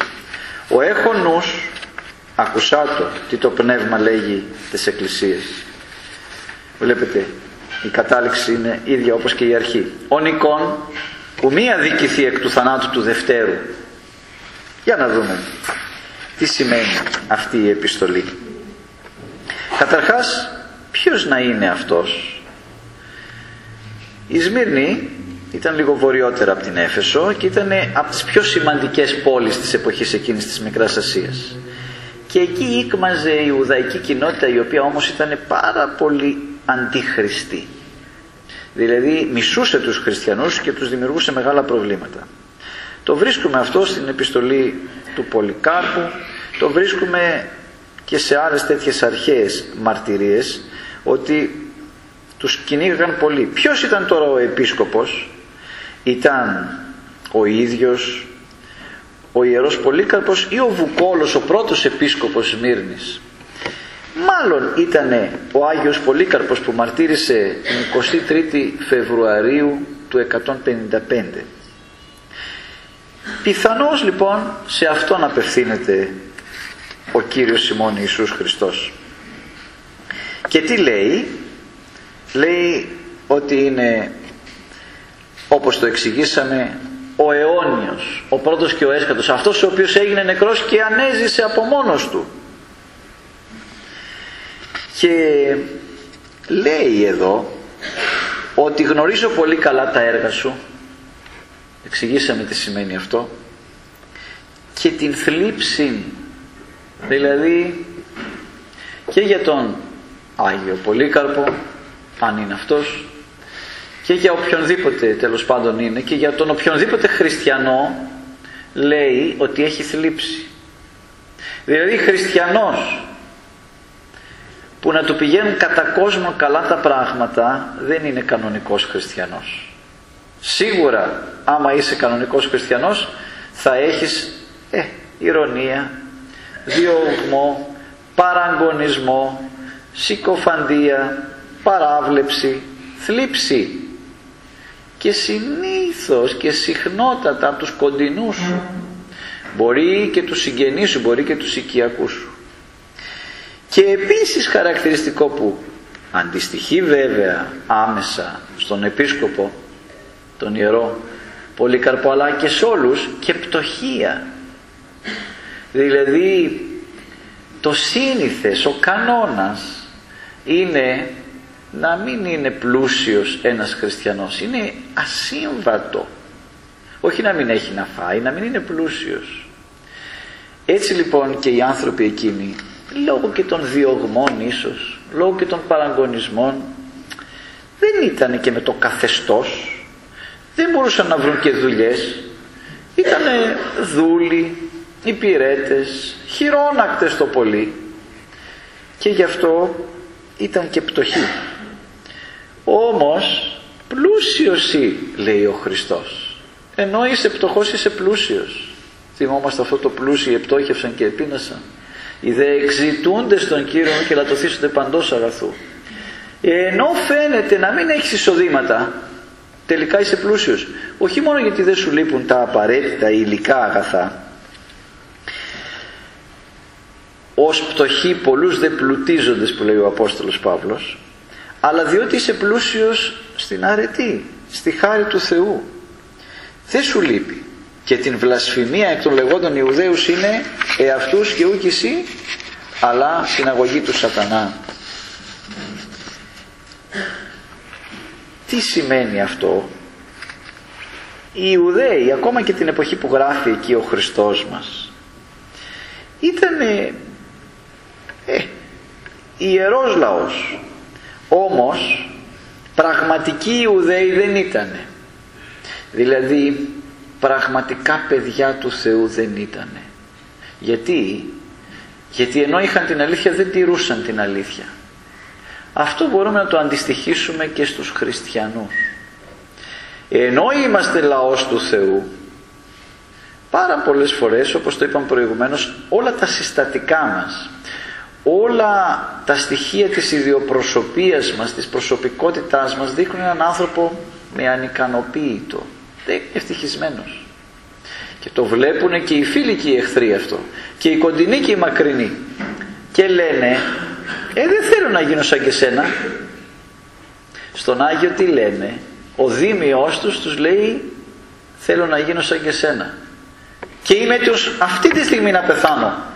Ο έχω νους ακουσάτο τι το πνεύμα λέγει τις εκκλησίες. Βλέπετε η κατάληξη είναι ίδια όπως και η αρχή. Ο Νικόν που μία δικηθεί εκ του θανάτου του Δευτέρου. Για να δούμε τι σημαίνει αυτή η επιστολή καταρχάς ποιος να είναι αυτός; Η Σμύρνη ήταν λίγο βορειότερα από την Έφεσο και ήταν από τις πιο σημαντικές πόλεις της εποχής εκείνης της Μικράς Ασίας. Και εκεί ήκμαζε η Ιουδαϊκή κοινότητα η οποία όμως ήταν πάρα πολύ αντίχριστη. Δηλαδή μισούσε τους χριστιανούς και τους δημιουργούσε μεγάλα προβλήματα. Το βρίσκουμε αυτό στην επιστολή του Πολυκάρπου, το βρίσκουμε και σε άλλες τέτοιες αρχαίες μαρτυρίες ότι τους κυνήγαγαν πολύ. Ποιος ήταν τώρα ο επίσκοπος; Ήταν ο ίδιος ο Ιερός Πολύκαρπος ή ο Βουκόλος ο πρώτος επίσκοπος Σμύρνης μάλλον ήταν ο Άγιος Πολύκαρπος που μαρτύρησε την 23η Φεβρουαρίου του 155 πιθανώς λοιπόν σε αυτόν απευθύνεται ο Κύριος Σιμών Ιησούς Χριστός. Και τι λέει; Λέει ότι είναι όπως το εξηγήσαμε ο αιώνιος, ο πρώτος και ο έσκατος, αυτός ο οποίος έγινε νεκρός και ανέζησε από μόνος του. Και λέει εδώ ότι γνωρίζω πολύ καλά τα έργα σου, εξηγήσαμε τι σημαίνει αυτό, και την θλίψη Δηλαδή και για τον Άγιο Πολύκαρπο, αν είναι αυτός, και για οποιονδήποτε τέλος πάντων είναι και για τον οποιονδήποτε χριστιανό λέει ότι έχει θλίψει. Δηλαδή χριστιανός που να του πηγαίνουν κατά κόσμο καλά τα πράγματα δεν είναι κανονικός χριστιανός. Σίγουρα άμα είσαι κανονικός χριστιανός θα έχεις ε, ηρωνία, διωγμό, παραγωνισμό, συκοφαντία, παράβλεψη, θλίψη. Και συνήθως και συχνότατα από τους κοντινούς σου. Μπορεί και τους συγγενείς σου, μπορεί και τους οικιακούς σου. Και επίσης χαρακτηριστικό που αντιστοιχεί βέβαια άμεσα στον επίσκοπο τον ιερό Πολύκαρπο αλλά και σε όλους και πτωχία δηλαδή το σύνηθες, ο κανόνας είναι να μην είναι πλούσιος ένας χριστιανός. Είναι ασύμβατο. Όχι να μην έχει να φάει να μην είναι πλούσιος. Έτσι λοιπόν και οι άνθρωποι εκείνοι λόγω και των διωγμών ίσως λόγω και των παραγωνισμών δεν ήταν και με το καθεστώς. Δεν μπορούσαν να βρουν και δουλειές. Ήταν δούλοι υπηρέτες χειρόνακτες το πολύ. Και γι' αυτό ήταν και πτωχοί όμως πλούσιος λέει ο Χριστός. Ενώ είσαι πτωχός είσαι πλούσιος. Θυμόμαστε αυτό το πλούσιο επτόχευσαν και επίνασαν. Οι δε εξητούνται στον Κύριο και λατωθήσονται παντός αγαθού. Ενώ φαίνεται να μην έχεις εισοδήματα τελικά είσαι πλούσιος. Όχι μόνο γιατί δεν σου λείπουν τα απαραίτητα υλικά αγαθά ως πτωχοί πολλούς δε πλουτίζοντες που λέει ο Απόστολος Παύλος αλλά διότι είσαι πλούσιος στην αρετή στη χάρη του Θεού. Δεν σου λείπει και την βλασφημία εκ των λεγόντων Ιουδαίους είναι εαυτούς και ούκ εσύ αλλά συναγωγή του σατανά τι σημαίνει αυτό; Οι Ιουδαίοι ακόμα και την εποχή που γράφει εκεί ο Χριστός μας ήταν ε, ιερός λαός. Όμως πραγματικοί Ιουδαίοι δεν ήταν δηλαδή πραγματικά παιδιά του Θεού δεν ήταν γιατί; Γιατί ενώ είχαν την αλήθεια δεν τηρούσαν την αλήθεια. Αυτό μπορούμε να το αντιστοιχίσουμε και στους χριστιανούς. Ενώ είμαστε λαός του Θεού πάρα πολλές φορές όπως το είπαμε προηγουμένως όλα τα συστατικά μας όλα τα στοιχεία της ιδιοπροσωπείας μας της προσωπικότητάς μας δείχνουν έναν άνθρωπο με ανικανοποίητο. Δεν είναι ευτυχισμένος. Και το βλέπουν και οι φίλοι και οι εχθροί αυτό. Και οι κοντινοί και οι μακρινοί. Και λένε ε δεν θέλω να γίνω σαν και σένα στον Άγιο τι λένε ο Δήμιος τους τους λέει θέλω να γίνω σαν και σένα και είμαι τους αυτή τη στιγμή να πεθάνω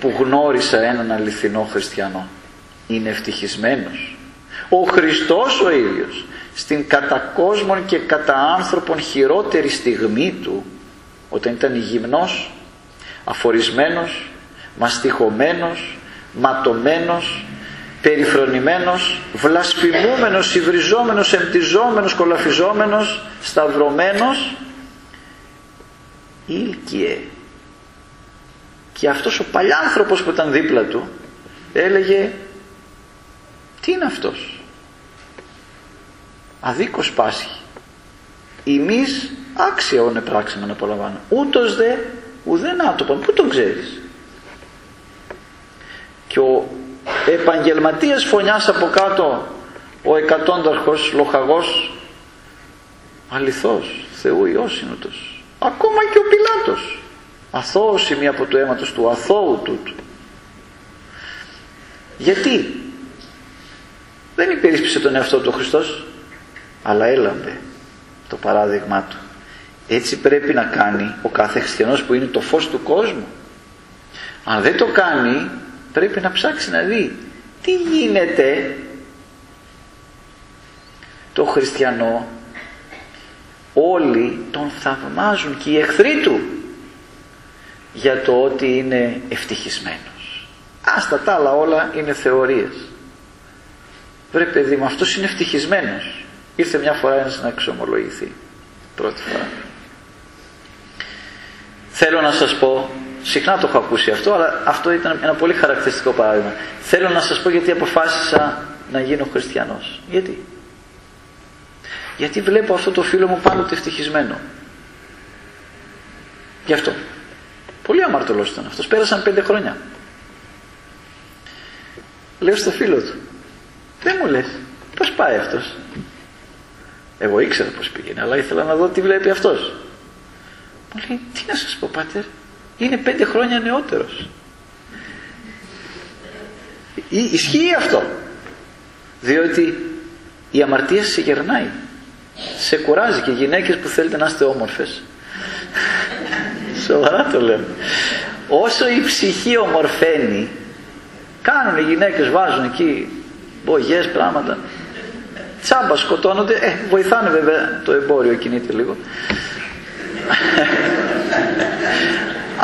που γνώρισα έναν αληθινό χριστιανό. Είναι ευτυχισμένος. Ο Χριστός ο ίδιος στην κατά κόσμον και κατά άνθρωπον χειρότερη στιγμή του όταν ήταν γυμνός αφορισμένος μαστιχωμένος ματωμένος περιφρονημένος βλασφημούμενος, υβριζόμενος εμπτιζόμενος, κολαφιζόμενος σταυρωμένος ήλκυε και αυτός ο παλιάνθρωπος που ήταν δίπλα του έλεγε τι είναι αυτός; Αδίκως πάσχει. Εμείς άξια όνε πράξιμα να απολαμβάνω. Ούτως δε ουδένα το πού τον ξέρεις; Και ο επαγγελματίας φωνιάς από κάτω ο εκατόνταρχος λοχαγός αληθώς Θεού Υιός είναι ακόμα και ο Πιλάτος αθώος μία από το αίματος του αθώου τούτου. Γιατί; Δεν υπερίσπισε τον εαυτό του ο Χριστός αλλά έλαμπε το παράδειγμά του. Έτσι πρέπει να κάνει ο κάθε χριστιανός που είναι το φως του κόσμου. Αν δεν το κάνει πρέπει να ψάξει να δει τι γίνεται το χριστιανό. Όλοι τον θαυμάζουν και οι εχθροί του για το ότι είναι ευτυχισμένος Άστα τα άλλα όλα είναι θεωρίες. Βρε παιδί μου, αυτός είναι ευτυχισμένος. Ήρθε μια φορά ένας να εξομολογηθεί. Πρώτη φορά. Θέλω να σας πω, συχνά το έχω ακούσει αυτό, αλλά αυτό ήταν ένα πολύ χαρακτηριστικό παράδειγμα. Θέλω να σας πω γιατί αποφάσισα να γίνω χριστιανός. Γιατί; Γιατί βλέπω αυτό το φίλο μου πάντοτε ευτυχισμένο. Γι' αυτό. Πολύ αμαρτωλός ήταν αυτός. Πέρασαν πέντε χρόνια. Λέω στο φίλο του. Δεν μου λες. Πώς πάει αυτός; Εγώ ήξερα πώς πήγαινε αλλά ήθελα να δω τι βλέπει αυτός. Μου λέει τι να σας πω πάτερ. Είναι πέντε χρόνια νεότερος. Ισχύει αυτό. Διότι η αμαρτία σε γερνάει. Σε κουράζει και οι γυναίκες που θέλετε να είστε όμορφες. Σοβαρά το λέω. Όσο η ψυχή ομορφαίνει, κάνουν οι γυναίκες, βάζουν εκεί μπογιές πράγματα. Τσάμπα σκοτώνονται, ε, βοηθάνε βέβαια το εμπόριο κινείται λίγο.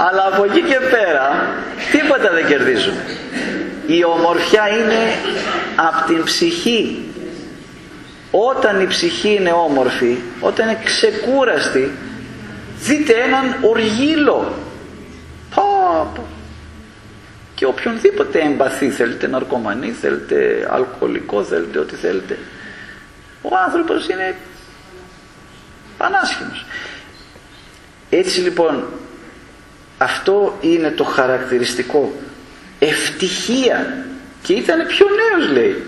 Αλλά από εκεί και πέρα τίποτα δεν κερδίζουν. Η ομορφιά είναι από την ψυχή. Όταν η ψυχή είναι όμορφη, όταν είναι ξεκούραστη, δείτε έναν οργύλο. Πω, Και οποιονδήποτε εμπαθή θέλετε, ναρκωμανή θέλετε, αλκοολικό θέλετε, ό,τι θέλετε. Ο άνθρωπος είναι πανάσχημος. Έτσι λοιπόν αυτό είναι το χαρακτηριστικό ευτυχία και ήταν πιο νέος λέει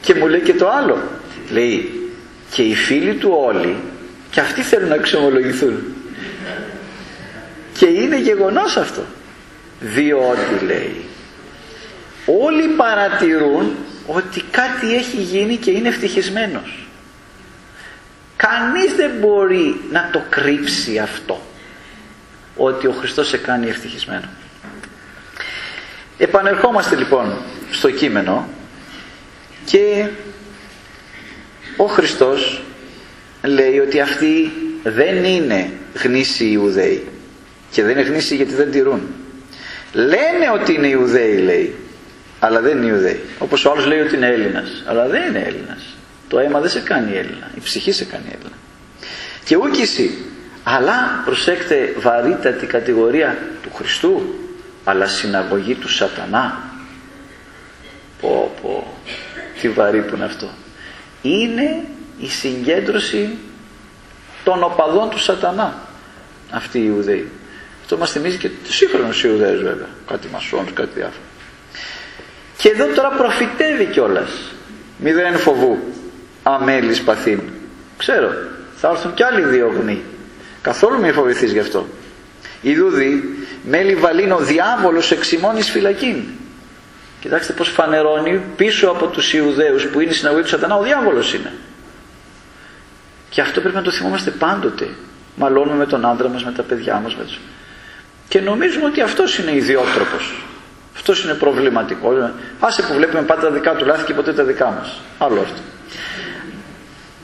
και μου λέει και το άλλο λέει και οι φίλοι του όλοι και αυτοί θέλουν να εξομολογηθούν και είναι γεγονός αυτό. Διότι λέει όλοι παρατηρούν ότι κάτι έχει γίνει και είναι ευτυχισμένος. Κανείς δεν μπορεί να το κρύψει αυτό ότι ο Χριστός σε κάνει ευτυχισμένο. Επανερχόμαστε λοιπόν στο κείμενο και ο Χριστός λέει ότι αυτοί δεν είναι γνήσιοι Ιουδαίοι και δεν είναι γνήσιοι γιατί δεν τηρούν. Λένε ότι είναι Ιουδαίοι λέει αλλά δεν είναι Ιουδαίοι. Όπως ο άλλος λέει ότι είναι Έλληνας αλλά δεν είναι Έλληνας. Το αίμα δεν σε κάνει Έλληνα η ψυχή σε κάνει Έλληνα. Και ούκηση αλλά προσέξτε βαρύτατη κατηγορία του Χριστού αλλά συναγωγή του σατανά. Πω πω τι βαρύ που είναι αυτό. Είναι η συγκέντρωση των οπαδών του σατανά αυτοί οι Ιουδαίοι αυτό μας θυμίζει και τους σύγχρονους Ιουδαίους βέβαια. Κάτι μασόνους, κάτι διάφορα. Και εδώ τώρα προφητεύει κιόλας. μηδέν φοβού. Αμέλης παθήν. Ξέρω θα έρθουν κι άλλοι διωγνοί καθόλου μην φοβηθείς γι' αυτό. Ιδούδη μέλη βαλήν ο διάβολος εξημώνης φυλακήν. Κοιτάξτε πως φανερώνει πίσω από τους Ιουδαίους που είναι η συναγωγή του σατανά ο διάβολος είναι. Και αυτό πρέπει να το θυμόμαστε πάντοτε. Μαλώνουμε με τον άντρα μας με τα παιδιά μας με τους... και νομίζουμε ότι αυτός είναι ιδιότροπος. Αυτός είναι προβληματικό. Άσε που βλέπουμε πάντα τα δικά του λάθη και ποτέ τα δικά μας. Άλλο αυτό.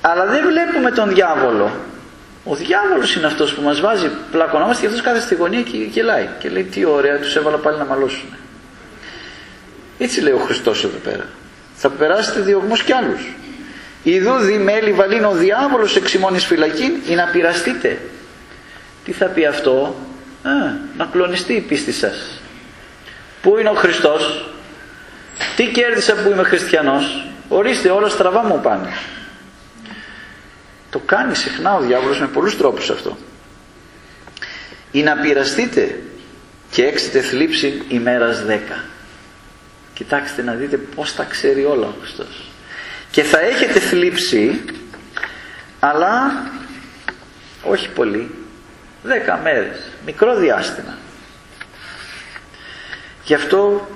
Αλλά δεν βλέπουμε τον διάβολο. Ο διάβολος είναι αυτός που μας βάζει πλακωνόμαστε και αυτός κάθεται στη γωνία και γελάει. Και λέει τι ωραία τους έβαλα πάλι να μαλώσουν έτσι λέει ο Χριστός εδώ πέρα. Θα περάσετε διωγμούς κι άλλους. Ιδού δι μέλη βαλήν ο διάβολος εξημώνης φυλακήν ή να πειραστείτε τι θα πει αυτό; Α, να κλονιστεί η πίστη σας πού είναι ο Χριστός; Τι κέρδισα που είμαι χριστιανός; Ορίστε όλα στραβά μου πάνε το κάνει συχνά ο διάβολος με πολλούς τρόπους αυτό. Ή να πειραστείτε και έξετε θλίψη ημέρας δέκα. Κοιτάξτε να δείτε πώς τα ξέρει όλα ο Χριστός. Και θα έχετε θλίψη, αλλά όχι πολύ, δέκα μέρες, μικρό διάστημα. Γι' αυτό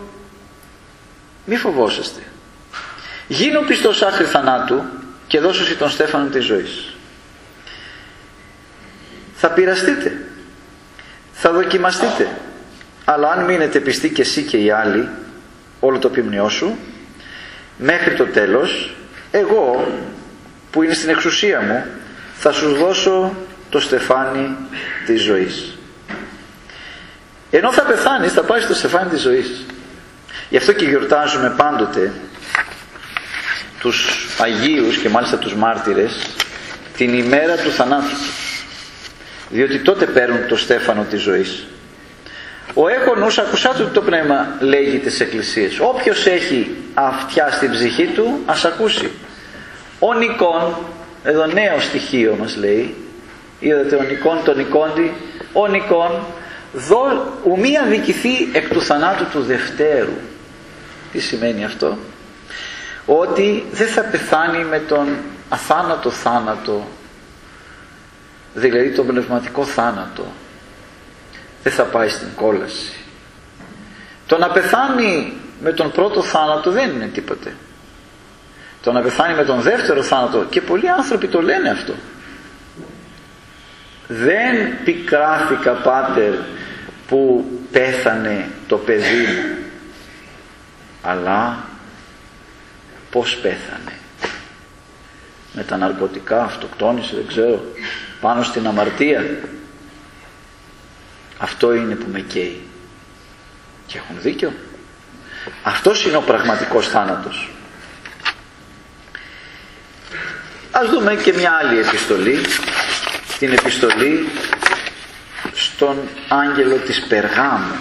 μη φοβόσαστε. Γίνω πιστός άχρη θανάτου και δώσωση τον Στέφανο της ζωής. Θα πειραστείτε, θα δοκιμαστείτε, αλλά αν μείνετε πιστοί και εσύ και οι άλλοι, όλο το ποιμνιό σου, μέχρι το τέλος, εγώ που είναι στην εξουσία μου, θα σου δώσω το στεφάνι της ζωής. Ενώ θα πεθάνεις, θα πάεις στο στεφάνι της ζωής. Γι' αυτό και γιορτάζουμε πάντοτε τους Αγίους και μάλιστα τους μάρτυρες την ημέρα του θανάτου τους. Διότι τότε παίρνουν το στέφανο της ζωής. Ο έχονος, ακουσάτε το πνεύμα λέγει τις εκκλησίες. Όποιος έχει αυτιά στην ψυχή του, ας ακούσει. Ο Νικόν, εδώ νέο στοιχείο μας λέει, είδατε ο Νικόν, τον Νικόντι, ο Νικόν, δω, ουμή δικηθεί εκ του θανάτου του Δευτέρου. Τι σημαίνει αυτό; Ότι δεν θα πεθάνει με τον αθάνατο θάνατο, δηλαδή τον πνευματικό θάνατο. Δεν θα πάει στην κόλαση. Το να πεθάνει με τον πρώτο θάνατο δεν είναι τίποτε. Το να πεθάνει με τον δεύτερο θάνατο και πολλοί άνθρωποι το λένε αυτό. Δεν πικράφηκα πάτερ που πέθανε το παιδί μου. Αλλά πως πέθανε. Με τα ναρκωτικά αυτοκτόνησε δεν ξέρω. Πάνω στην αμαρτία. Αυτό είναι που με καίει. Και έχουν δίκιο. Αυτός είναι ο πραγματικός θάνατος. Ας δούμε και μια άλλη επιστολή. Την επιστολή στον άγγελο της Περγάμου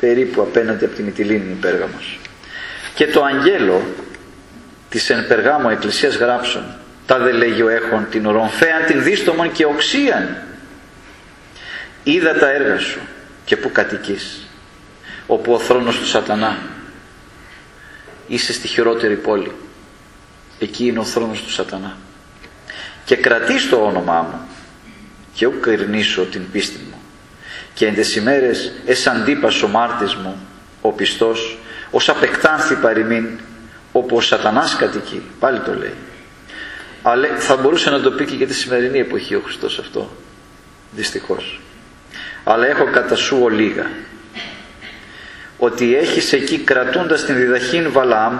περίπου απέναντι από τη Μυτιλίνη Πέργαμος. Και το αγγέλο της εν Περγάμου εκκλησίας γράψων τα δε λέγει ο έχων την ορομφέαν την δίστομον και οξίαν είδα τα έργα σου και που κατοικείς όπου ο θρόνος του σατανά είσαι στη χειρότερη πόλη. Εκεί είναι ο θρόνος του σατανά. Και κρατείς το όνομά μου και ουκ την πίστη μου και εν τες ημέρες ες αντίπας ο μάρτης μου ο πιστός ως απεκτάνθη παροιμήν όπου ο σατανάς κατοικεί πάλι το λέει. Αλλά θα μπορούσε να το πει και για τη σημερινή εποχή ο Χριστός αυτό δυστυχώς. Αλλά έχω κατά σου ολίγα ότι έχεις εκεί κρατούντας την διδαχήν Βαλάμ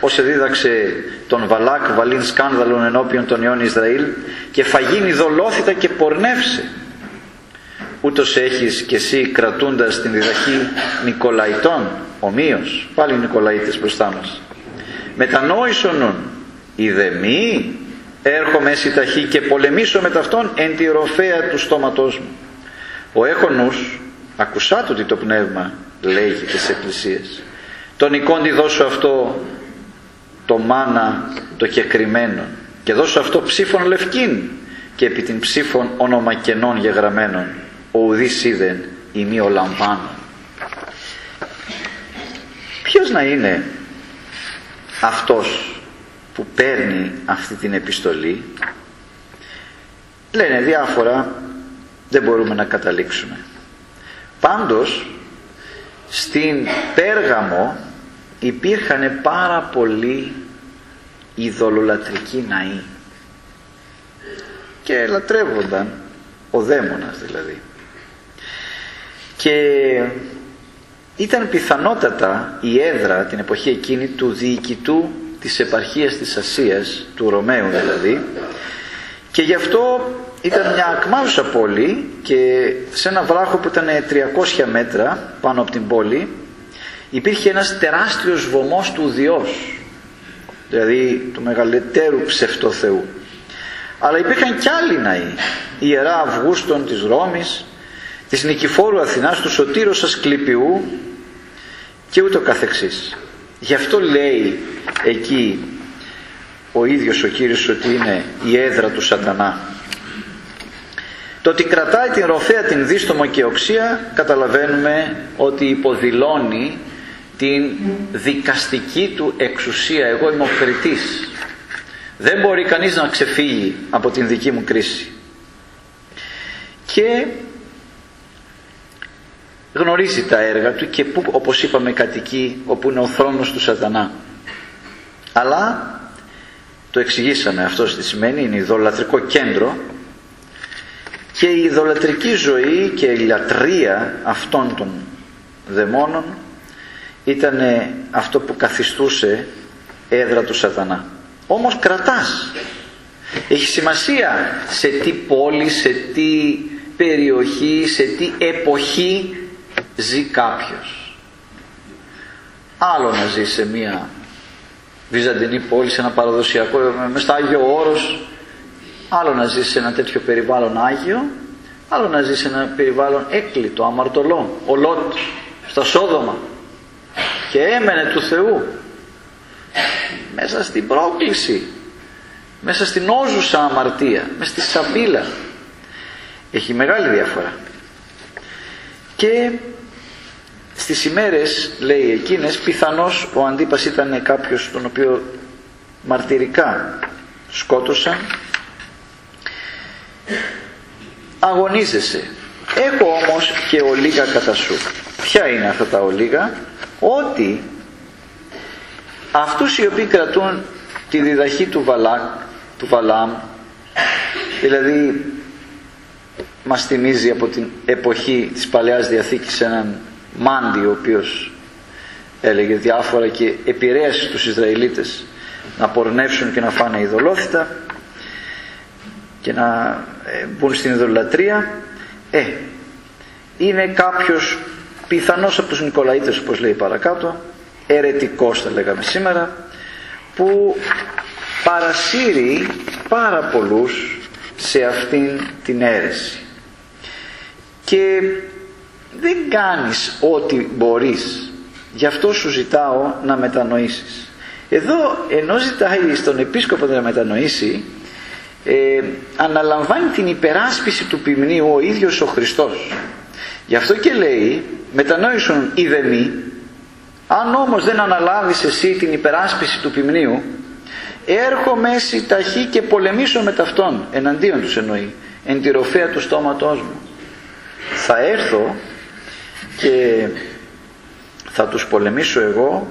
όσο δίδαξε τον Βαλάκ βαλήν σκάνδαλον ενώπιον των ιών Ισραήλ και φαγίνει δολόθητα και πορνεύσε ούτως έχεις και εσύ κρατούντας την διδαχή Νικολαϊτών ομοίως πάλι οι Νικολαίτες μπροστά μας. Μετανόησον νουν είδε μη έρχομαι εσύ ταχύ και πολεμήσω με ταυτόν εν τη ροφέα του στόματός μου. Ο έχονους ακουσάτου ότι το πνεύμα λέγει τις εκκλησίες. Τον εικόντι δώσω αυτό το μάνα το κεκριμένο και δώσω αυτό ψήφων λευκήν και επί την ψήφων όνομα κενών γεγραμμένων ο ουδής είδεν ημί ο λαμπάνων ποιος να είναι αυτός που παίρνει αυτή την επιστολή; Λένε διάφορα δεν μπορούμε να καταλήξουμε. Πάντως στην Πέργαμο υπήρχαν πάρα πολλοί ειδωλολατρικοί ναοί. Και λατρεύονταν ο δαίμονας δηλαδή και ήταν πιθανότατα η έδρα την εποχή εκείνη του διοικητού της επαρχίας της Ασίας, του Ρωμαίου δηλαδή και γι' αυτό ήταν μια ακμάζουσα πόλη και σε ένα βράχο που ήταν 300 μέτρα πάνω από την πόλη υπήρχε ένας τεράστιος βωμός του Διός δηλαδή του μεγαλύτερου ψευτοθεού. Αλλά υπήρχαν κι άλλοι ναοί η Ιερά Αυγούστων της Ρώμης της Νικηφόρου Αθηνάς του Σωτήρος Ασκληπιού και ούτω καθεξής. Γι' αυτό λέει εκεί ο ίδιος ο Κύριος ότι είναι η έδρα του σατανά. Το ότι κρατάει την ροφέα την δίστομο και οξία καταλαβαίνουμε ότι υποδηλώνει την δικαστική του εξουσία. Εγώ είμαι ο κριτής. Δεν μπορεί κανείς να ξεφύγει από την δική μου κρίση. Και γνωρίζει τα έργα του και που όπως είπαμε κατοικεί όπου είναι ο θρόνος του σατανά. Αλλά το εξηγήσαμε αυτό τι σημαίνει είναι ιδωλατρικό κέντρο και η ιδωλατρική ζωή και η λατρεία αυτών των δαιμόνων ήταν αυτό που καθιστούσε έδρα του σατανά. Όμως κρατάς. Έχει σημασία σε τι πόλη, σε τι περιοχή, σε τι εποχή ζει κάποιος. Άλλο να ζει σε μια βυζαντινή πόλη, σε ένα παραδοσιακό, με στο Άγιο Όρος, άλλο να ζει σε ένα τέτοιο περιβάλλον Άγιο, άλλο να ζει σε ένα περιβάλλον έκλειτο, αμαρτωλό, ο Λότ, στα Σόδομα. Και έμενε του Θεού. Μέσα στην πρόκληση. Μέσα στην όζουσα αμαρτία. Μέσα στη σαπίλα. Έχει μεγάλη διαφορά. Και στις ημέρες λέει εκείνες πιθανώς ο αντίπας ήταν κάποιος τον οποίο μαρτυρικά σκότωσαν. Αγωνίζεσαι. Έχω όμως και ολίγα κατά σου. Ποια είναι αυτά τα ολίγα; Ότι αυτούς οι οποίοι κρατούν τη διδαχή του Βαλάκ του Βαλάμ δηλαδή μας θυμίζει από την εποχή της Παλαιάς Διαθήκης έναν Μάντι ο οποίος έλεγε διάφορα και επηρέασε τους Ισραηλίτες να πορνεύσουν και να φάνε ειδωλόθητα και να ε, μπουν στην ειδωλατρία. Ε, είναι κάποιος πιθανώς από τους Νικολαίτες όπως λέει παρακάτω ερετικός θα λέγαμε σήμερα που παρασύρει πάρα πολλούς σε αυτήν την αίρεση. Και δεν κάνεις ό,τι μπορείς. Γι' αυτό σου ζητάω να μετανοήσεις. Εδώ ενώ ζητάει στον επίσκοπο να μετανοήσει ε, αναλαμβάνει την υπεράσπιση του ποιμνίου ο ίδιος ο Χριστός. Γι' αυτό και λέει μετανόησον ιδεμή αν όμως δεν αναλάβεις εσύ την υπεράσπιση του ποιμνίου έρχομαι εσύ ταχύ και πολεμήσω με ταυτόν. Εναντίον τους εννοεί. Εν τη ροφέα του στόματός μου. Θα έρθω και θα τους πολεμήσω εγώ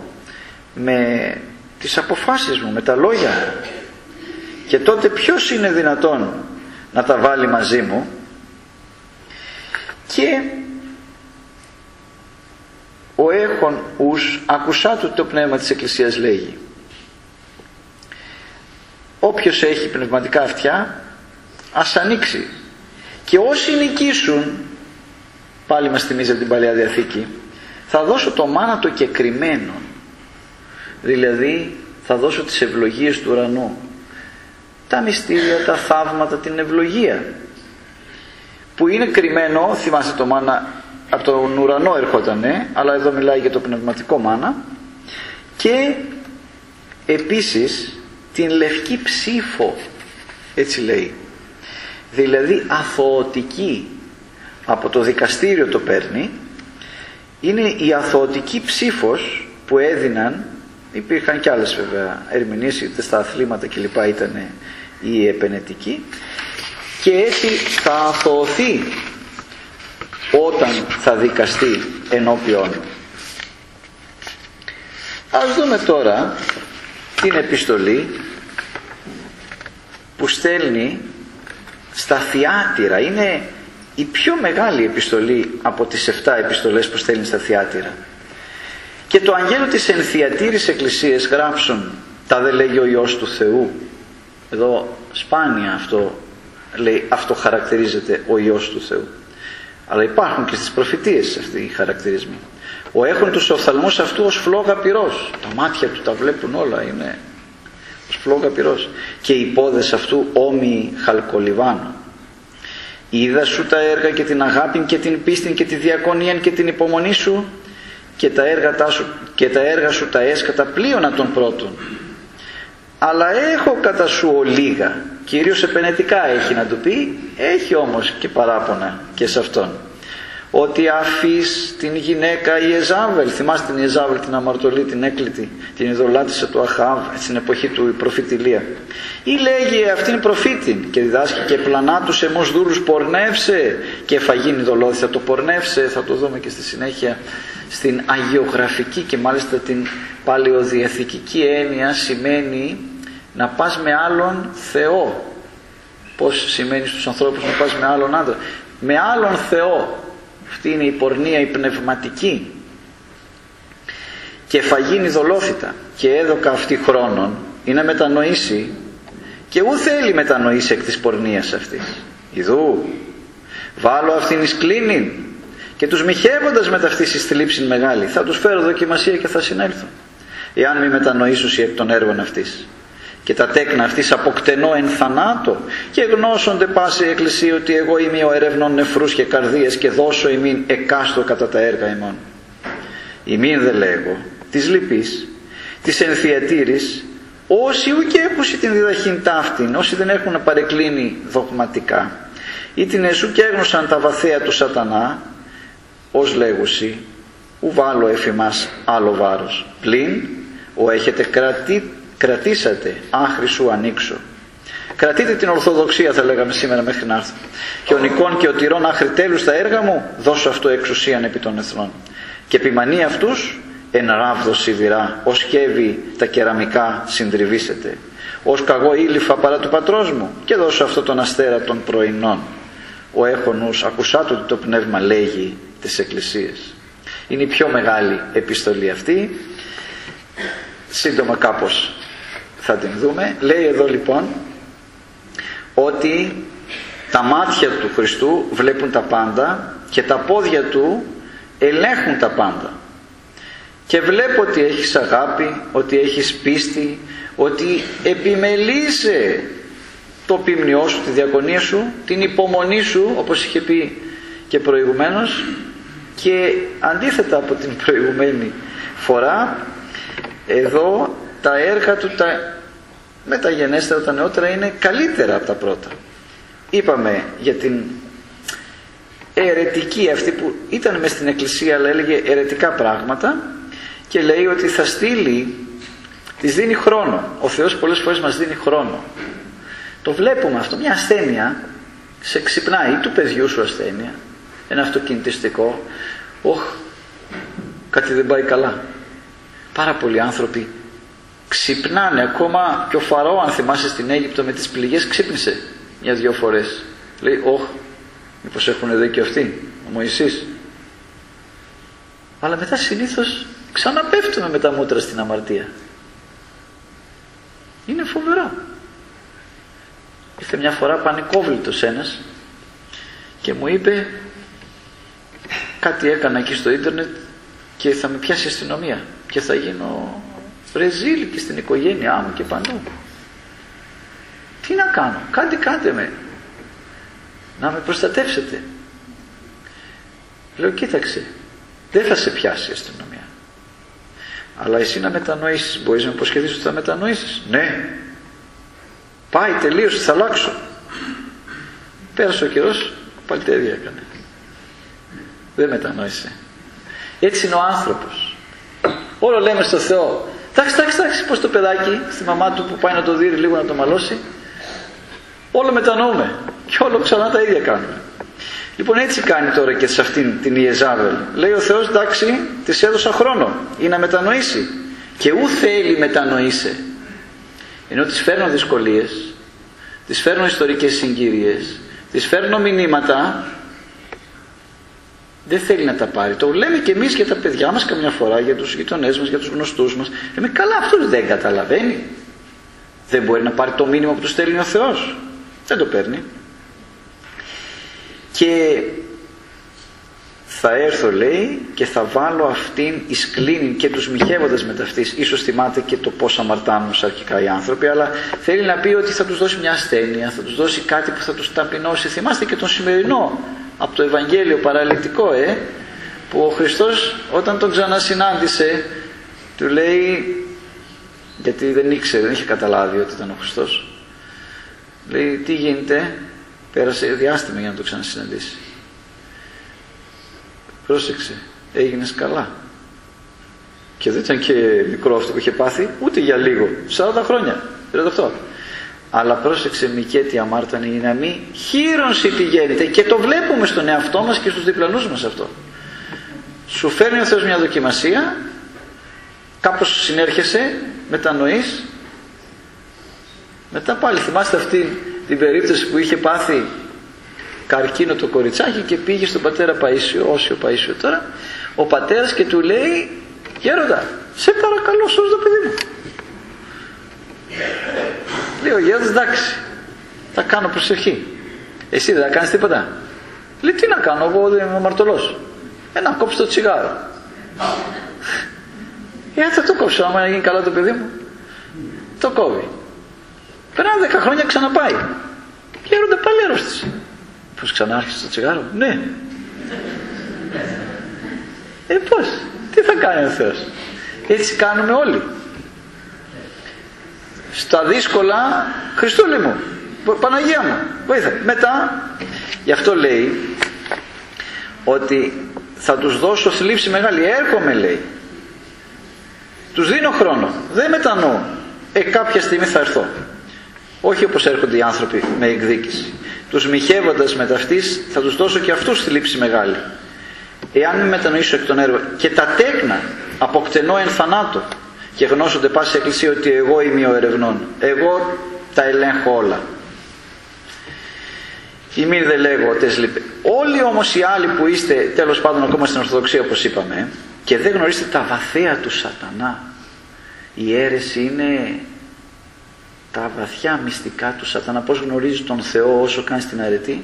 με τις αποφάσεις μου, με τα λόγια μου. Και τότε ποιος είναι δυνατόν να τα βάλει μαζί μου. Και ο έχων ους ακουσά του το πνεύμα της Εκκλησίας λέγει. Όποιος έχει πνευματικά αυτιά ας ανοίξει. Και όσοι νικήσουν πάλι μας θυμίζει από την Παλαιά Διαθήκη. Θα δώσω το μάνα το κεκριμένο. Δηλαδή θα δώσω τις ευλογίες του ουρανού. Τα μυστήρια, τα θαύματα, την ευλογία. Που είναι κρυμμένο, θυμάστε το μάνα από τον ουρανό ερχότανε αλλά εδώ μιλάει για το πνευματικό μάνα. Και επίσης την λευκή ψήφο έτσι λέει. Δηλαδή αθωωτική από το δικαστήριο το παίρνει είναι η αθωωτική ψήφος που έδιναν υπήρχαν και άλλες βέβαια ερμηνείες είτε στα αθλήματα κλπ ήταν η επενετική και έτσι θα αθωωθεί όταν θα δικαστεί ενώπιον ας δούμε τώρα την επιστολή που στέλνει στα θιάτυρα είναι η πιο μεγάλη επιστολή από τις 7 επιστολές που στέλνει στα θιάτυρα και το αγγέλο της ενθιατήρης εκκλησίας γράψουν τα δε λέγει ο Υιός του Θεού εδώ σπάνια αυτό λέει αυτό χαρακτηρίζεται ο Υιός του Θεού. Αλλά υπάρχουν και στις προφητείες αυτοί οι χαρακτηρισμοί. Ο έχουν τους οφθαλμούς αυτού ως φλόγα πυρός τα μάτια του τα βλέπουν όλα είναι ως φλόγα πυρός. Και οι πόδες αυτού όμοιοι χαλκολιβάνου είδα σου τα έργα και την αγάπη και την πίστη και τη διακονία και την υπομονή σου και τα έργα, σου, και τα έργα σου τα έσκατα πλείωνα των πρώτων αλλά έχω κατά σου ολίγα. Κυρίως επενετικά έχει να του πει έχει όμως και παράπονα και σε αυτόν ότι αφής την γυναίκα η Εζάβελ. Θυμάστε την Εζάβελ την αμαρτωλή την έκλητη την ειδωλάτησε του Αχάβ στην εποχή του προφητηλία ή λέγει αυτήν προφήτην και διδάσκει και πλανά τους εμούς δούλους πορνεύσε και φαγίνει δολώθη το πορνεύσε θα το δούμε και στη συνέχεια στην αγιογραφική και μάλιστα την παλαιοδιαθηκική έννοια σημαίνει να πας με άλλον Θεό πως σημαίνει στους ανθρώπους να πας με άλλον άντρα με άλλον Θεό αυτή είναι η πορνεία η πνευματική. Και φαγίνει δολόφυτα και έδωκα αυτή χρόνων είναι μετανοήσει. Και ού θέλει μετανοήσει εκ της πορνείας αυτής. Ιδού βάλω αυτήν εις κλίνην. Και τους μοιχεύοντας με ταυτής στη μεγάλη θα τους φέρω δοκιμασία και θα συνέλθουν εάν μη μετανοήσουσι εκ των έργων αυτής και τα τέκνα αυτής αποκτενώ εν θανάτω. Και γνώσονται πάση η Εκκλησία ότι εγώ είμαι ο ερευνών νεφρούς και καρδίες και δώσω ημίν εκάστο κατά τα έργα ημών. Ημίν δε λέγω, της λυπής, της ενθιατήρης, όσοι ουκ έπουσι την διδαχήν ταύτην, όσοι δεν έχουν παρεκκλίνει δογματικά, ή την εσού και έγνωσαν τα βαθέα του σατανά, ως λέγουσι, ου βάλω εφημάς άλλο βάρος, πλην, ο έχετε κρατεί κρατήσατε άχρη σου ανοίξω. Κρατείτε την Ορθοδοξία θα λέγαμε σήμερα μέχρι να έρθω και ο νικών και ο τυρών άχρη τέλους στα έργα μου δώσω αυτό εξουσίαν επί των εθνών. Και επιμανεί αυτούς εν ράβδο σιδηρά ως κέβει τα κεραμικά συντριβήσετε. Ως καγό ήλιφα παρά του πατρός μου και δώσω αυτό τον αστέρα των πρωινών. Ο έχονους ακουσάτο ότι το πνεύμα λέγει τις εκκλησίες. Είναι η πιο μεγάλη επιστολή αυτή. Σύντομα κάπως θα την δούμε. Λέει εδώ λοιπόν ότι τα μάτια του Χριστού βλέπουν τα πάντα και τα πόδια του ελέγχουν τα πάντα. Και βλέπω ότι έχεις αγάπη, ότι έχεις πίστη, ότι επιμελείσαι το πίμνιό σου, τη διακονία σου, την υπομονή σου, όπως είχε πει και προηγουμένως, και αντίθετα από την προηγουμένη φορά, εδώ τα έργα του τα μεταγενέστερα, τα νεότερα είναι καλύτερα από τα πρώτα. Είπαμε για την αιρετική αυτή που ήταν μες στην εκκλησία αλλά έλεγε αιρετικά πράγματα και λέει ότι θα στείλει, της δίνει χρόνο. Ο Θεός πολλές φορές μας δίνει χρόνο. Το βλέπουμε αυτό, μια ασθένεια σε ξυπνάει ή του παιδιού σου ασθένεια, ένα αυτοκινητιστικό, όχ, κάτι δεν πάει καλά. Πάρα πολλοί άνθρωποι ξυπνάνε ακόμα και ο Φαραώ αν θυμάσαι στην Αίγυπτο με τις πληγές ξύπνησε μια-δυο φορές. Λέει όχ μήπως έχουν δει και αυτοί ο Μωυσής αλλά μετά συνήθως ξαναπέφτουμε με τα μούτρα στην αμαρτία. Είναι φοβερό. Ήρθε μια φορά πανικόβλητος ένας και μου είπε κάτι έκανα εκεί στο ίντερνετ και θα με πιάσει η αστυνομία. Και θα γίνω Βρεζίλ και στην οικογένειά μου και παντού. Τι να κάνω, κάντε κάντε με. Να με προστατεύσετε. Λέω κοίταξε, δεν θα σε πιάσει η αστυνομία. Αλλά εσύ να μετανοήσεις, μπορείς να με υποσχεθείς ότι θα μετανοήσεις. Ναι. Πάει τελείωσε, θα αλλάξω. Πέρασε ο καιρός, πάλι τέτοια έκανε. Δεν μετανόησε. Έτσι είναι ο άνθρωπος. Όλο λέμε στο Θεό, Εντάξει, εντάξει, εντάξει, πως το παιδάκι στη μαμά του που πάει να το δει λίγο να το μαλώσει. Όλο μετανοούμε και όλο ξανά τα ίδια κάνουμε. Λοιπόν έτσι κάνει τώρα και σε αυτήν την Ιεζάβελ. Λέει ο Θεός εντάξει της έδωσα χρόνο ή να μετανοήσει και ού θέλει μετανοήσει. Ενώ της φέρνω δυσκολίες, της φέρνω ιστορικές συγκύριες, της φέρνω μηνύματα δεν θέλει να τα πάρει. Το λέμε και εμείς για τα παιδιά μας καμιά φορά, για τους γειτονές μας, για τους γνωστούς μας. Λέμε καλά αυτός δεν καταλαβαίνει. Δεν μπορεί να πάρει το μήνυμα που τους στέλνει ο Θεός. Δεν το παίρνει. Και θα έρθω λέει και θα βάλω αυτήν εις κλίνην και τους μοιχεύοντας με ταυτής. Ίσως θυμάται και το πώς αμαρτάνουν αρχικά οι άνθρωποι, αλλά θέλει να πει ότι θα τους δώσει μια ασθένεια, θα τους δώσει κάτι που θα τους ταπεινώσει. Θυμάστε και τον σημερινό από το Ευαγγέλιο παραλυτικό ε, που ο Χριστός όταν τον ξανασυνάντησε του λέει γιατί δεν ήξερε, δεν είχε καταλάβει ότι ήταν ο Χριστός λέει τι γίνεται πέρασε διάστημα για να το ξανασυναντήσει πρόσεξε έγινες καλά. Και δεν ήταν και μικρό αυτό που είχε πάθει ούτε για λίγο 40 χρόνια 38 αλλά πρόσεξε Μικέτη αμάρτανη να μην χείρον πηγαίνετε. Και το βλέπουμε στον εαυτό μας και στους διπλανούς μας αυτό. Σου φέρνει ο Θεός μια δοκιμασία κάπως συνέρχεσαι μετανοείς. Μετά πάλι θυμάστε αυτή την περίπτωση που είχε πάθει καρκίνο το κοριτσάκι και πήγε στον πατέρα Παΐσιο, Όσιο Παΐσιο τώρα ο πατέρας και του λέει γέροντα σε παρακαλώ σώζω το παιδί μου Λέει ο γέρος εντάξει θα κάνω προσευχή. Εσύ δεν θα κάνεις τίποτα. Λέει τι να κάνω εγώ δεν είμαι αμαρτωλός. Ε, να κόψει το τσιγάρο. Ε, θα το κόψω, άμα να γίνει καλά το παιδί μου. Το κόβει. Περνάνε δέκα χρόνια ξαναπάει. Γέρονται πάλι αρρώστησε. Πώς ξανά άρχισε το τσιγάρο; Ναι. Ε, πώς; Τι θα κάνει ο Θεός; Έτσι κάνουμε όλοι. Στα δύσκολα, Χριστούλη μου, Παναγία μου, βοήθεια. Μετά, γι' αυτό λέει ότι θα τους δώσω θλίψη μεγάλη. Έρχομαι λέει. Τους δίνω χρόνο. Δεν μετανοώ. Ε, κάποια στιγμή θα έρθω. Όχι όπως έρχονται οι άνθρωποι με εκδίκηση. Τους μοιχεύοντας με ταυτής θα τους δώσω και αυτούς θλίψη μεγάλη. Εάν με μετανοήσω εκ των έργων και τα τέκνα αποκτενώ εν θανάτω και γνώσονται πάση εκκλησία ότι εγώ είμαι ο ερευνών. Εγώ τα ελέγχω όλα. Ή μην δεν λέγω τεσλιπέ. Όλοι όμως οι άλλοι που είστε τέλος πάντων ακόμα στην Ορθοδοξία όπως είπαμε και δεν γνωρίζετε τα βαθαία του σατανά. Η αίρεση είναι τα βαθιά μυστικά του σατανά. Πώς γνωρίζει τον Θεό όσο κάνει την αρετή;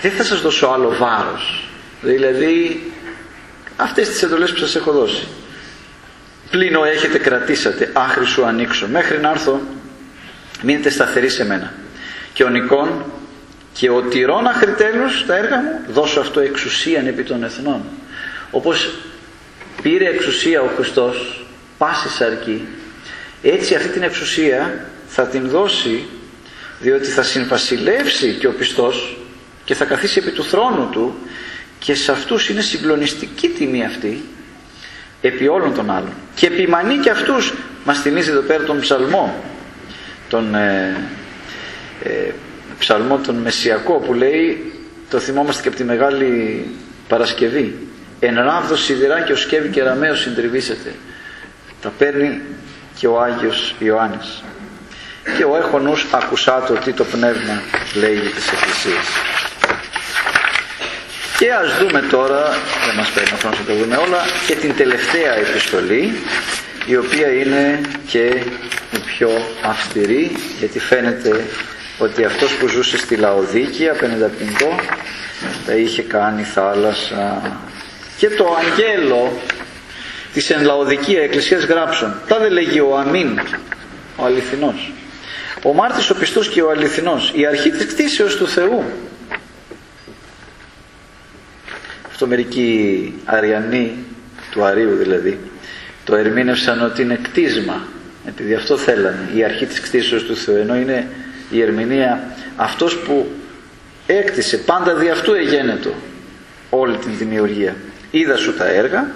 Δεν θα σας δώσω άλλο βάρος. Δηλαδή αυτές τις εντολές που σας έχω δώσει. Πλήνω έχετε κρατήσατε, άχρη σου ανοίξω. Μέχρι να έρθω μείνετε σταθεροί σε μένα. Και ο Νικών και ο τυρών τέλους τα έργα μου δώσω αυτό εξουσίαν επί των εθνών. Όπως πήρε εξουσία ο Χριστός πάση σαρκή έτσι αυτή την εξουσία θα την δώσει διότι θα συμβασιλεύσει και ο πιστός και θα καθίσει επί του θρόνου του και σε αυτούς είναι συγκλονιστική τιμή αυτή επί όλων των άλλων. Και επιμανεί και αυτούς μας θυμίζει εδώ πέρα τον ψαλμό τον ε, ε, ψαλμό τον Μεσσιακό που λέει το θυμόμαστε και από τη Μεγάλη Παρασκευή εν ράβδος σιδηρά και ο σκεύη και ραμαίος συντριβήσεται τα παίρνει και ο Άγιος Ιωάννης. Και ο έχονους ακουσά το τι το πνεύμα λέγει της Εκκλησίας και ας δούμε τώρα, δεν μας παίρνει ο χρόνος να το δούμε όλα, και την τελευταία επιστολή, η οποία είναι και η πιο αυστηρή, γιατί φαίνεται ότι αυτός που ζούσε στη Λαοδίκη απέναντι τα είχε κάνει θάλασσα. Και το αγγέλο της εν Λαοδικία Εκκλησίας γράψουν. Τα δεν λέγει ο Αμήν, ο αληθινός. Ο Μάρτης ο πιστός και ο αληθινός, η αρχή της κτήσεως του Θεού, αυτό μερικοί αριανοί του Αρίου δηλαδή το ερμήνευσαν ότι είναι κτίσμα επειδή αυτό θέλανε η αρχή της κτίσεως του Θεού ενώ είναι η ερμηνεία αυτός που έκτισε πάντα δι' αυτού εγένετο όλη την δημιουργία. Είδα σου τα έργα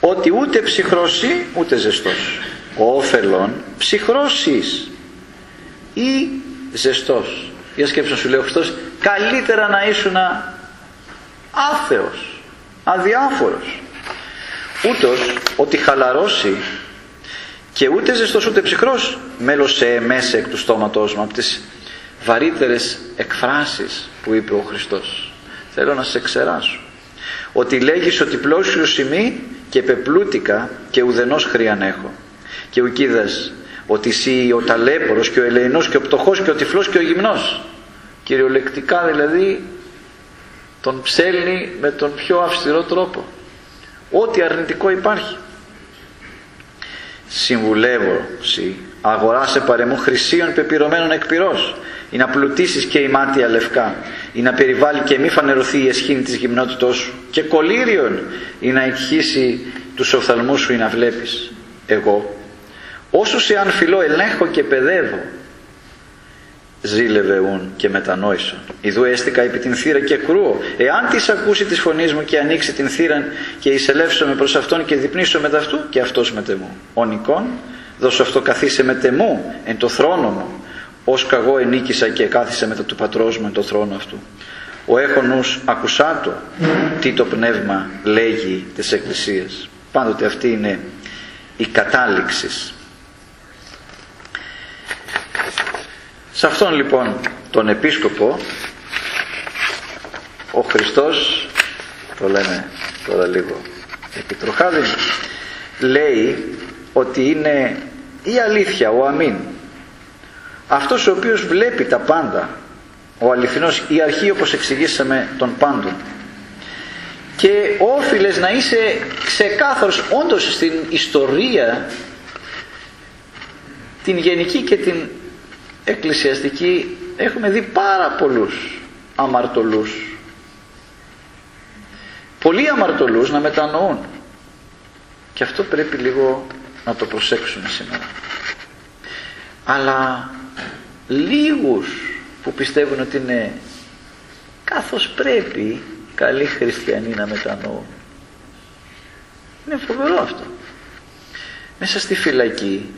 ότι ούτε ψυχρός ούτε ζεστός. Ο όφελον ψυχρός ή ζεστός. Για σκέψω σου λέει ο Χριστός καλύτερα να ήσουν άθεος αδιάφορος. Ούτως ότι χαλαρώσει και ούτε ζεστός ούτε ψυχρός μέλωσε μέσα εκ του στόματός μου από τις βαρύτερες εκφράσεις που είπε ο Χριστός. Θέλω να σε ξεράσω. Ότι λέγεις ότι πλώσιος ημί και πεπλούτικα και ουδενός χρειαν έχω. Και ουκίδας ότι εσύ ο ταλέπορος και ο ελεηνός και ο πτωχός και ο τυφλός και ο γυμνός. Κυριολεκτικά δηλαδή τον ψέλνει με τον πιο αυστηρό τρόπο. Ό,τι αρνητικό υπάρχει. Συμβουλεύω σι αγοράσε παρεμού χρυσίων πεπυρωμένων εκπυρός ή να πλουτίσεις και η μάτια λευκά. Ή να περιβάλλει και μη φανερωθεί η εσχήνη της γυμνότητός σου. Και κολύριον ή να εκχύσει τους οφθαλμούς σου ή να βλέπεις. Εγώ όσο σε αν φιλώ ελέγχω και παιδεύω ζήλευε ουν και μετανόησον. Ιδού έστηκα επί την θύραν και κρούω. Εάν τις ακούση της φωνής μου και ανοίξη την θύραν και εισελεύσομαι προς αυτόν και δειπνήσω μετ' αυτού και αυτός μετ' εμού. Ο νικών δώσω αυτώ καθίσαι μετ' εμού εν τω θρόνω μου ως καγώ ενίκησα και εκάθισα μετά του πατρός μου εν τω θρόνω αυτού. Ο έχων ους ακουσάτω τι το πνεύμα λέγει ταις Εκκλησίαις. Πάντοτε αυτή είναι η κατάληξη Σε αυτόν λοιπόν τον επίσκοπο ο Χριστός το λέμε τώρα λίγο επιτροχάδι λέει ότι είναι η αλήθεια ο αμήν αυτός ο οποίος βλέπει τα πάντα ο αληθινός, η αρχή όπως εξηγήσαμε τον πάντων. Και όφιλες να είσαι ξεκάθαρος όντως στην ιστορία την γενική και την εκκλησιαστική έχουμε δει πάρα πολλούς αμαρτωλούς. Πολλοί αμαρτωλούς να μετανοούν. Και αυτό πρέπει λίγο να το προσέξουμε σήμερα. Αλλά λίγους που πιστεύουν ότι είναι καθώς πρέπει καλοί χριστιανοί να μετανοούν. Είναι φοβερό αυτό. Μέσα στη φυλακή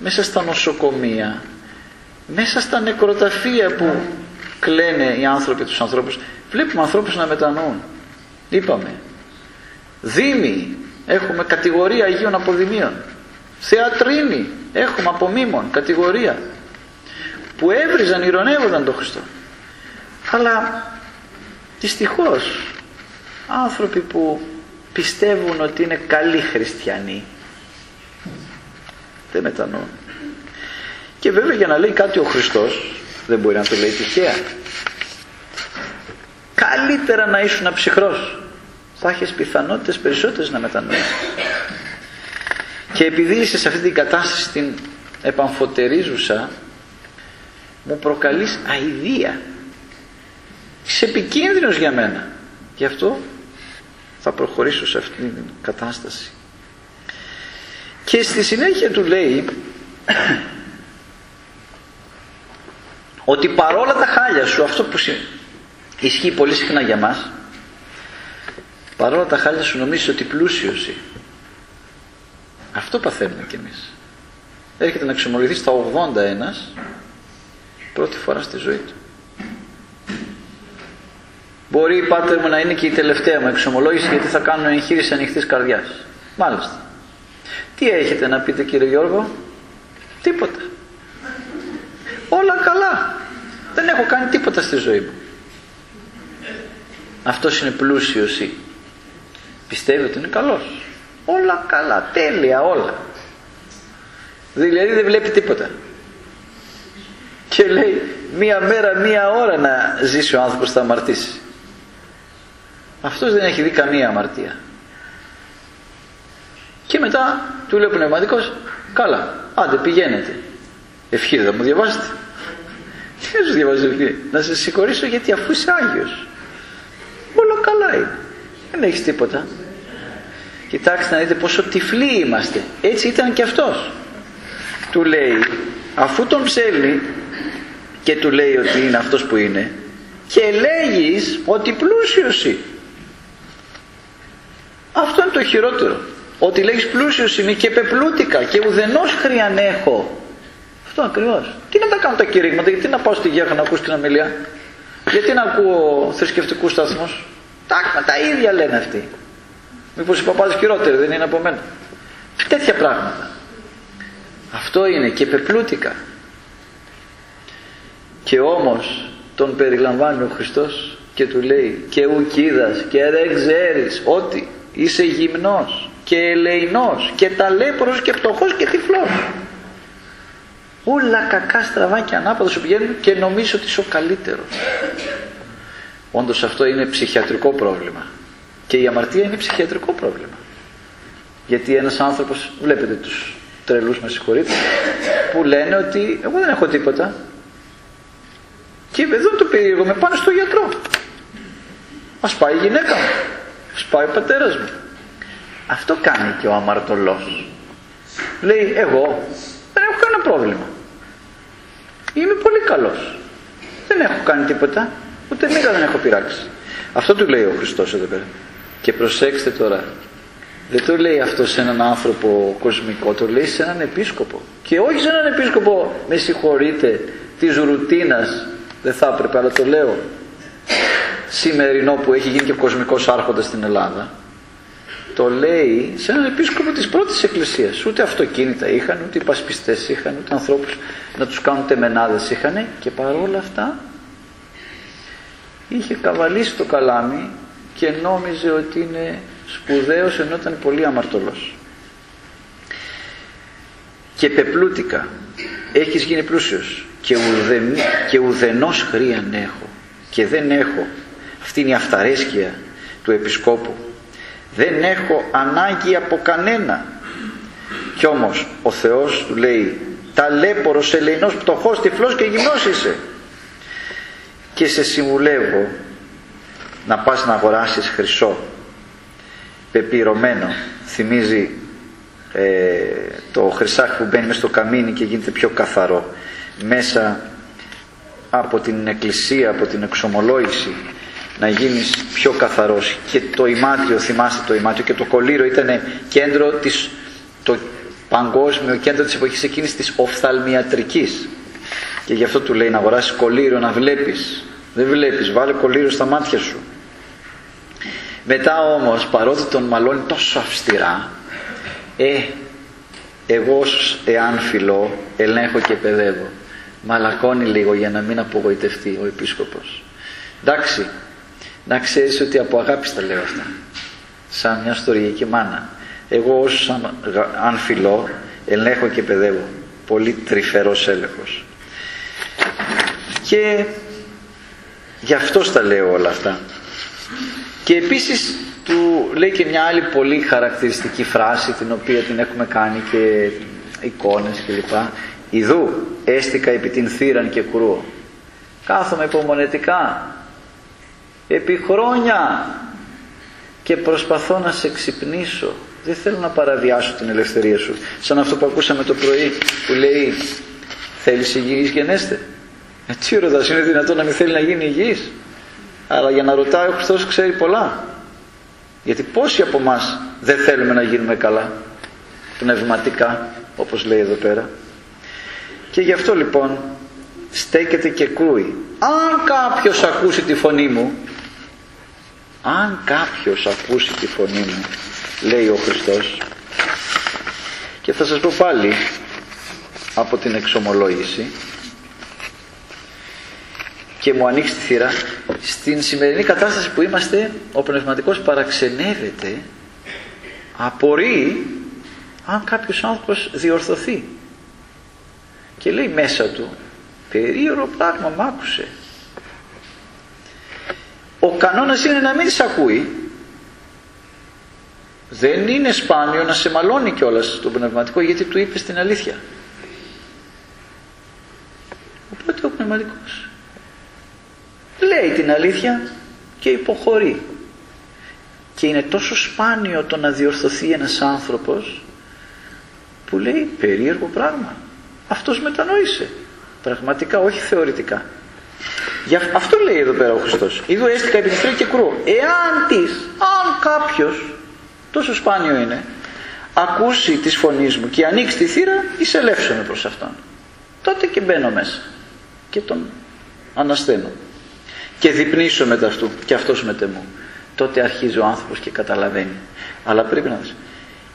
μέσα στα νοσοκομεία μέσα στα νεκροταφεία που κλαίνε οι άνθρωποι τους ανθρώπους βλέπουμε ανθρώπους να μετανοούν. Είπαμε δήμοι έχουμε κατηγορία Αγίων Αποδημίων. Θεατρίνοι έχουμε απομίμων κατηγορία που έβριζαν, ηρωνεύονταν τον Χριστό. Αλλά δυστυχώς άνθρωποι που πιστεύουν ότι είναι καλοί χριστιανοί δεν μετανοούν και βέβαια για να λέει κάτι ο Χριστός δεν μπορεί να το λέει τυχαία καλύτερα να ήσουν αψυχρός. Θα έχεις πιθανότητες περισσότερες να μετανοήσεις. Και επειδή είσαι σε αυτή την κατάσταση την επαμφωτερίζουσα μου προκαλείς αηδία. Είσαι επικίνδυνος για μένα. Γι' αυτό θα προχωρήσω σε αυτή την κατάσταση και στη συνέχεια του λέει ότι παρόλα τα χάλια σου αυτό που ισχύει πολύ συχνά για μας παρόλα τα χάλια σου νομίζεις ότι πλούσιος αυτό παθαίνουμε κι εμείς. Έρχεται να εξομολογηθεί στα 81 πρώτη φορά στη ζωή του. Μπορεί η πάτερ μου να είναι και η τελευταία μου εξομολόγηση γιατί θα κάνω εγχείρηση ανοιχτής καρδιάς. Μάλιστα τι έχετε να πείτε κύριε Γιώργο; Τίποτα. Όλα καλά. Δεν έχω κάνει τίποτα στη ζωή μου. Αυτός είναι πλούσιος ή πιστεύει ότι είναι καλός. Όλα καλά τέλεια όλα. Δηλαδή δεν βλέπει τίποτα. Και λέει μία μέρα μία ώρα να ζήσει ο άνθρωπος θα αμαρτήσει. Αυτός δεν έχει δει καμία αμαρτία και μετά του λέει ο πνευματικός καλά άντε πηγαίνετε ευχή θα μου διαβάσετε τι να σου διαβάζει ευχή; Να σε συγχωρήσω γιατί αφού είσαι Άγιος. Όλα καλά είναι. Δεν έχεις τίποτα. Κοιτάξτε να δείτε πόσο τυφλοί είμαστε. Έτσι ήταν και αυτός. Του λέει αφού τον ψέλνει και του λέει ότι είναι αυτός που είναι και λέγεις ότι πλούσιος είναι αυτό είναι το χειρότερο ότι λέγεις πλούσιος είμαι και πεπλούτικα και ουδενός χρειαν έχω αυτό ακριβώς. Τι να τα κάνω τα κηρύγματα γιατί να πάω στη Γέχα να ακούς την αμιλία γιατί να ακούω θρησκευτικούς σταθμούς; Τα, τα ίδια λένε αυτοί. Μήπως οι παπάδες χειρότεροι δεν είναι από μένα. Τέτοια πράγματα. Αυτό είναι και πεπλούτικα. Και όμως τον περιλαμβάνει ο Χριστός και του λέει και ουκίδας και δεν ξέρεις ότι είσαι γυμνός και ελεηνός και ταλέπρος και πτωχός και τυφλός. Όλα κακά στραβά και ανάποδα σου πηγαίνουν και νομίζω ότι είσαι ο καλύτερος. Όντως αυτό είναι ψυχιατρικό πρόβλημα. Και η αμαρτία είναι ψυχιατρικό πρόβλημα. Γιατί ένας άνθρωπος βλέπετε τους τρελούς με συγχωρείτε που λένε ότι εγώ δεν έχω τίποτα και εδώ το περίεργο με πάνε στο γιατρό. Ας πάει η γυναίκα μου. Ας πάει ο πατέρας μου αυτό κάνει και ο αμαρτωλός. Λέει εγώ δεν έχω κανένα πρόβλημα. Είμαι πολύ καλός. Δεν έχω κάνει τίποτα. Ούτε μοίρα δεν έχω πειράξει αυτό του λέει ο Χριστός εδώ πέρα. Και προσέξτε τώρα. Δεν το λέει αυτός σε έναν άνθρωπο κοσμικό το λέει σε έναν επίσκοπο. Και όχι σε έναν επίσκοπο με συγχωρείτε της ρουτίνας δεν θα έπρεπε αλλά το λέω. Σημερινό που έχει γίνει και κοσμικός άρχοντας στην Ελλάδα το λέει σε έναν επίσκοπο της πρώτης εκκλησίας. Ούτε αυτοκίνητα είχαν ούτε υπασπιστές είχαν ούτε ανθρώπους να τους κάνουν τεμενάδες είχαν. Και παρόλα αυτά είχε καβαλήσει το καλάμι και νόμιζε ότι είναι σπουδαίος ενώ ήταν πολύ αμαρτωλός. Και πεπλούτικα έχεις γίνει πλούσιος και, ουδε, και ουδενός χρίαν έχω και δεν έχω. Αυτή είναι η αυταρέσκεια του επισκόπου δεν έχω ανάγκη από κανένα. Κι όμως ο Θεός του λέει ταλέπορος, ελεηνός, πτωχός, τυφλός και γυμνός είσαι και σε συμβουλεύω να πας να αγοράσεις χρυσό πεπυρωμένο θυμίζει ε, το χρυσάκι που μπαίνει μέσα στο καμίνι και γίνεται πιο καθαρό. Μέσα από την εκκλησία, από την εξομολόγηση να γίνεις πιο καθαρός. Και το ημάτιο, θυμάστε το ημάτιο και το κολύρο ήταν κέντρο της, το παγκόσμιο κέντρο της εποχής εκείνης της οφθαλμιατρικής. Και γι' αυτό του λέει να αγοράσεις κολύρο να βλέπεις. Δεν βλέπεις, βάλε κολύρο στα μάτια σου. Μετά όμως παρότι τον μαλώνει τόσο αυστηρά ε, εγώ εάν φιλώ ελέγχω και παιδεύω. Μαλακώνει λίγο για να μην απογοητευτεί ο επίσκοπος. Εντάξει να ξέρεις ότι από αγάπης τα λέω αυτά. Σαν μια στοργική μάνα. Εγώ όσο αν, αν φιλώ ελέγχω και παιδεύω. Πολύ τρυφερός έλεγχος. Και γι' αυτός τα λέω όλα αυτά. Και επίσης του λέει και μια άλλη πολύ χαρακτηριστική φράση την οποία την έχουμε κάνει και εικόνες κλπ. Ιδού έστικα επί την θύραν και κρούω. Κάθομαι υπομονετικά επί χρόνια και προσπαθώ να σε ξυπνήσω. Δεν θέλω να παραβιάσω την ελευθερία σου. Σαν αυτό που ακούσαμε το πρωί που λέει θέλεις υγιής γενέστε. Έτσι ο είναι δυνατόν να μην θέλει να γίνει υγιής. Αλλά για να ρωτάει ο Χριστός ξέρει πολλά. Γιατί πόσοι από εμάς δεν θέλουμε να γίνουμε καλά πνευματικά όπως λέει εδώ πέρα. Και γι' αυτό λοιπόν στέκεται και κρούει. Αν κάποιος ακούσει τη φωνή μου αν κάποιος ακούσει τη φωνή μου λέει ο Χριστός και θα σας πω πάλι από την εξομολόγηση και μου ανοίξει τη θύρα στην σημερινή κατάσταση που είμαστε ο πνευματικός παραξενεύεται απορεί αν κάποιος άνθρωπος διορθωθεί. Και λέει μέσα του περίεργο πράγμα μ' άκουσε ο κανόνας είναι να μην σε ακούει. Δεν είναι σπάνιο να σε μαλώνει κιόλας το πνευματικό γιατί του είπες την αλήθεια. Οπότε ο πνευματικός λέει την αλήθεια και υποχωρεί. Και είναι τόσο σπάνιο το να διορθωθεί ένας άνθρωπος που λέει περίεργο πράγμα. Αυτός μετανόησε. Πραγματικά όχι θεωρητικά για αυτό λέει εδώ πέρα ο Χριστός. Είδου έστικα επιστρέφει και κρούω εάν της αν κάποιος τόσο σπάνιο είναι ακούσει τις φωνής μου και ανοίξει τη θύρα εισελεύσομαι προς αυτόν. Τότε και μπαίνω μέσα και τον ανασταίνω. Και διπνήσω μετά αυτού και αυτός μετέ μου. Τότε αρχίζει ο άνθρωπος και καταλαβαίνει. Αλλά πρέπει να δεις.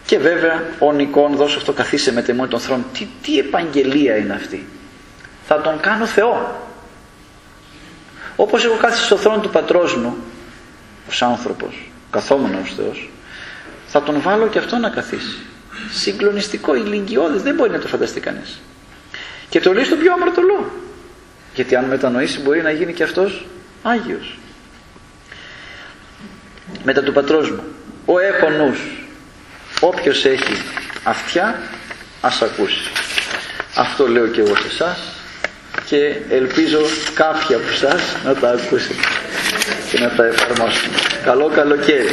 Και βέβαια ο Νικόν δώσω αυτό καθίσε με τεμόνι τον θρόνο. Τι, τι επαγγελία είναι αυτή. Θα τον κάνω Θεό όπως έχω κάθισει στο θρόνο του πατρός μου ως άνθρωπος καθόμουν ως Θεός θα τον βάλω και αυτό να καθίσει. Συγκλονιστικό, ηλικιώδης δεν μπορεί να το φανταστεί κανείς. Και το λέει στο πιο αμαρτωλό γιατί αν μετανοήσει μπορεί να γίνει και αυτός Άγιος. Μετά του πατρός μου. Ο έχω νους όποιος έχει αυτιά ας ακούσει. Αυτό λέω και εγώ σε εσάς και ελπίζω κάποιοι από εσάς να τα ακούσετε και να τα εφαρμόσετε καλό καλοκαίρι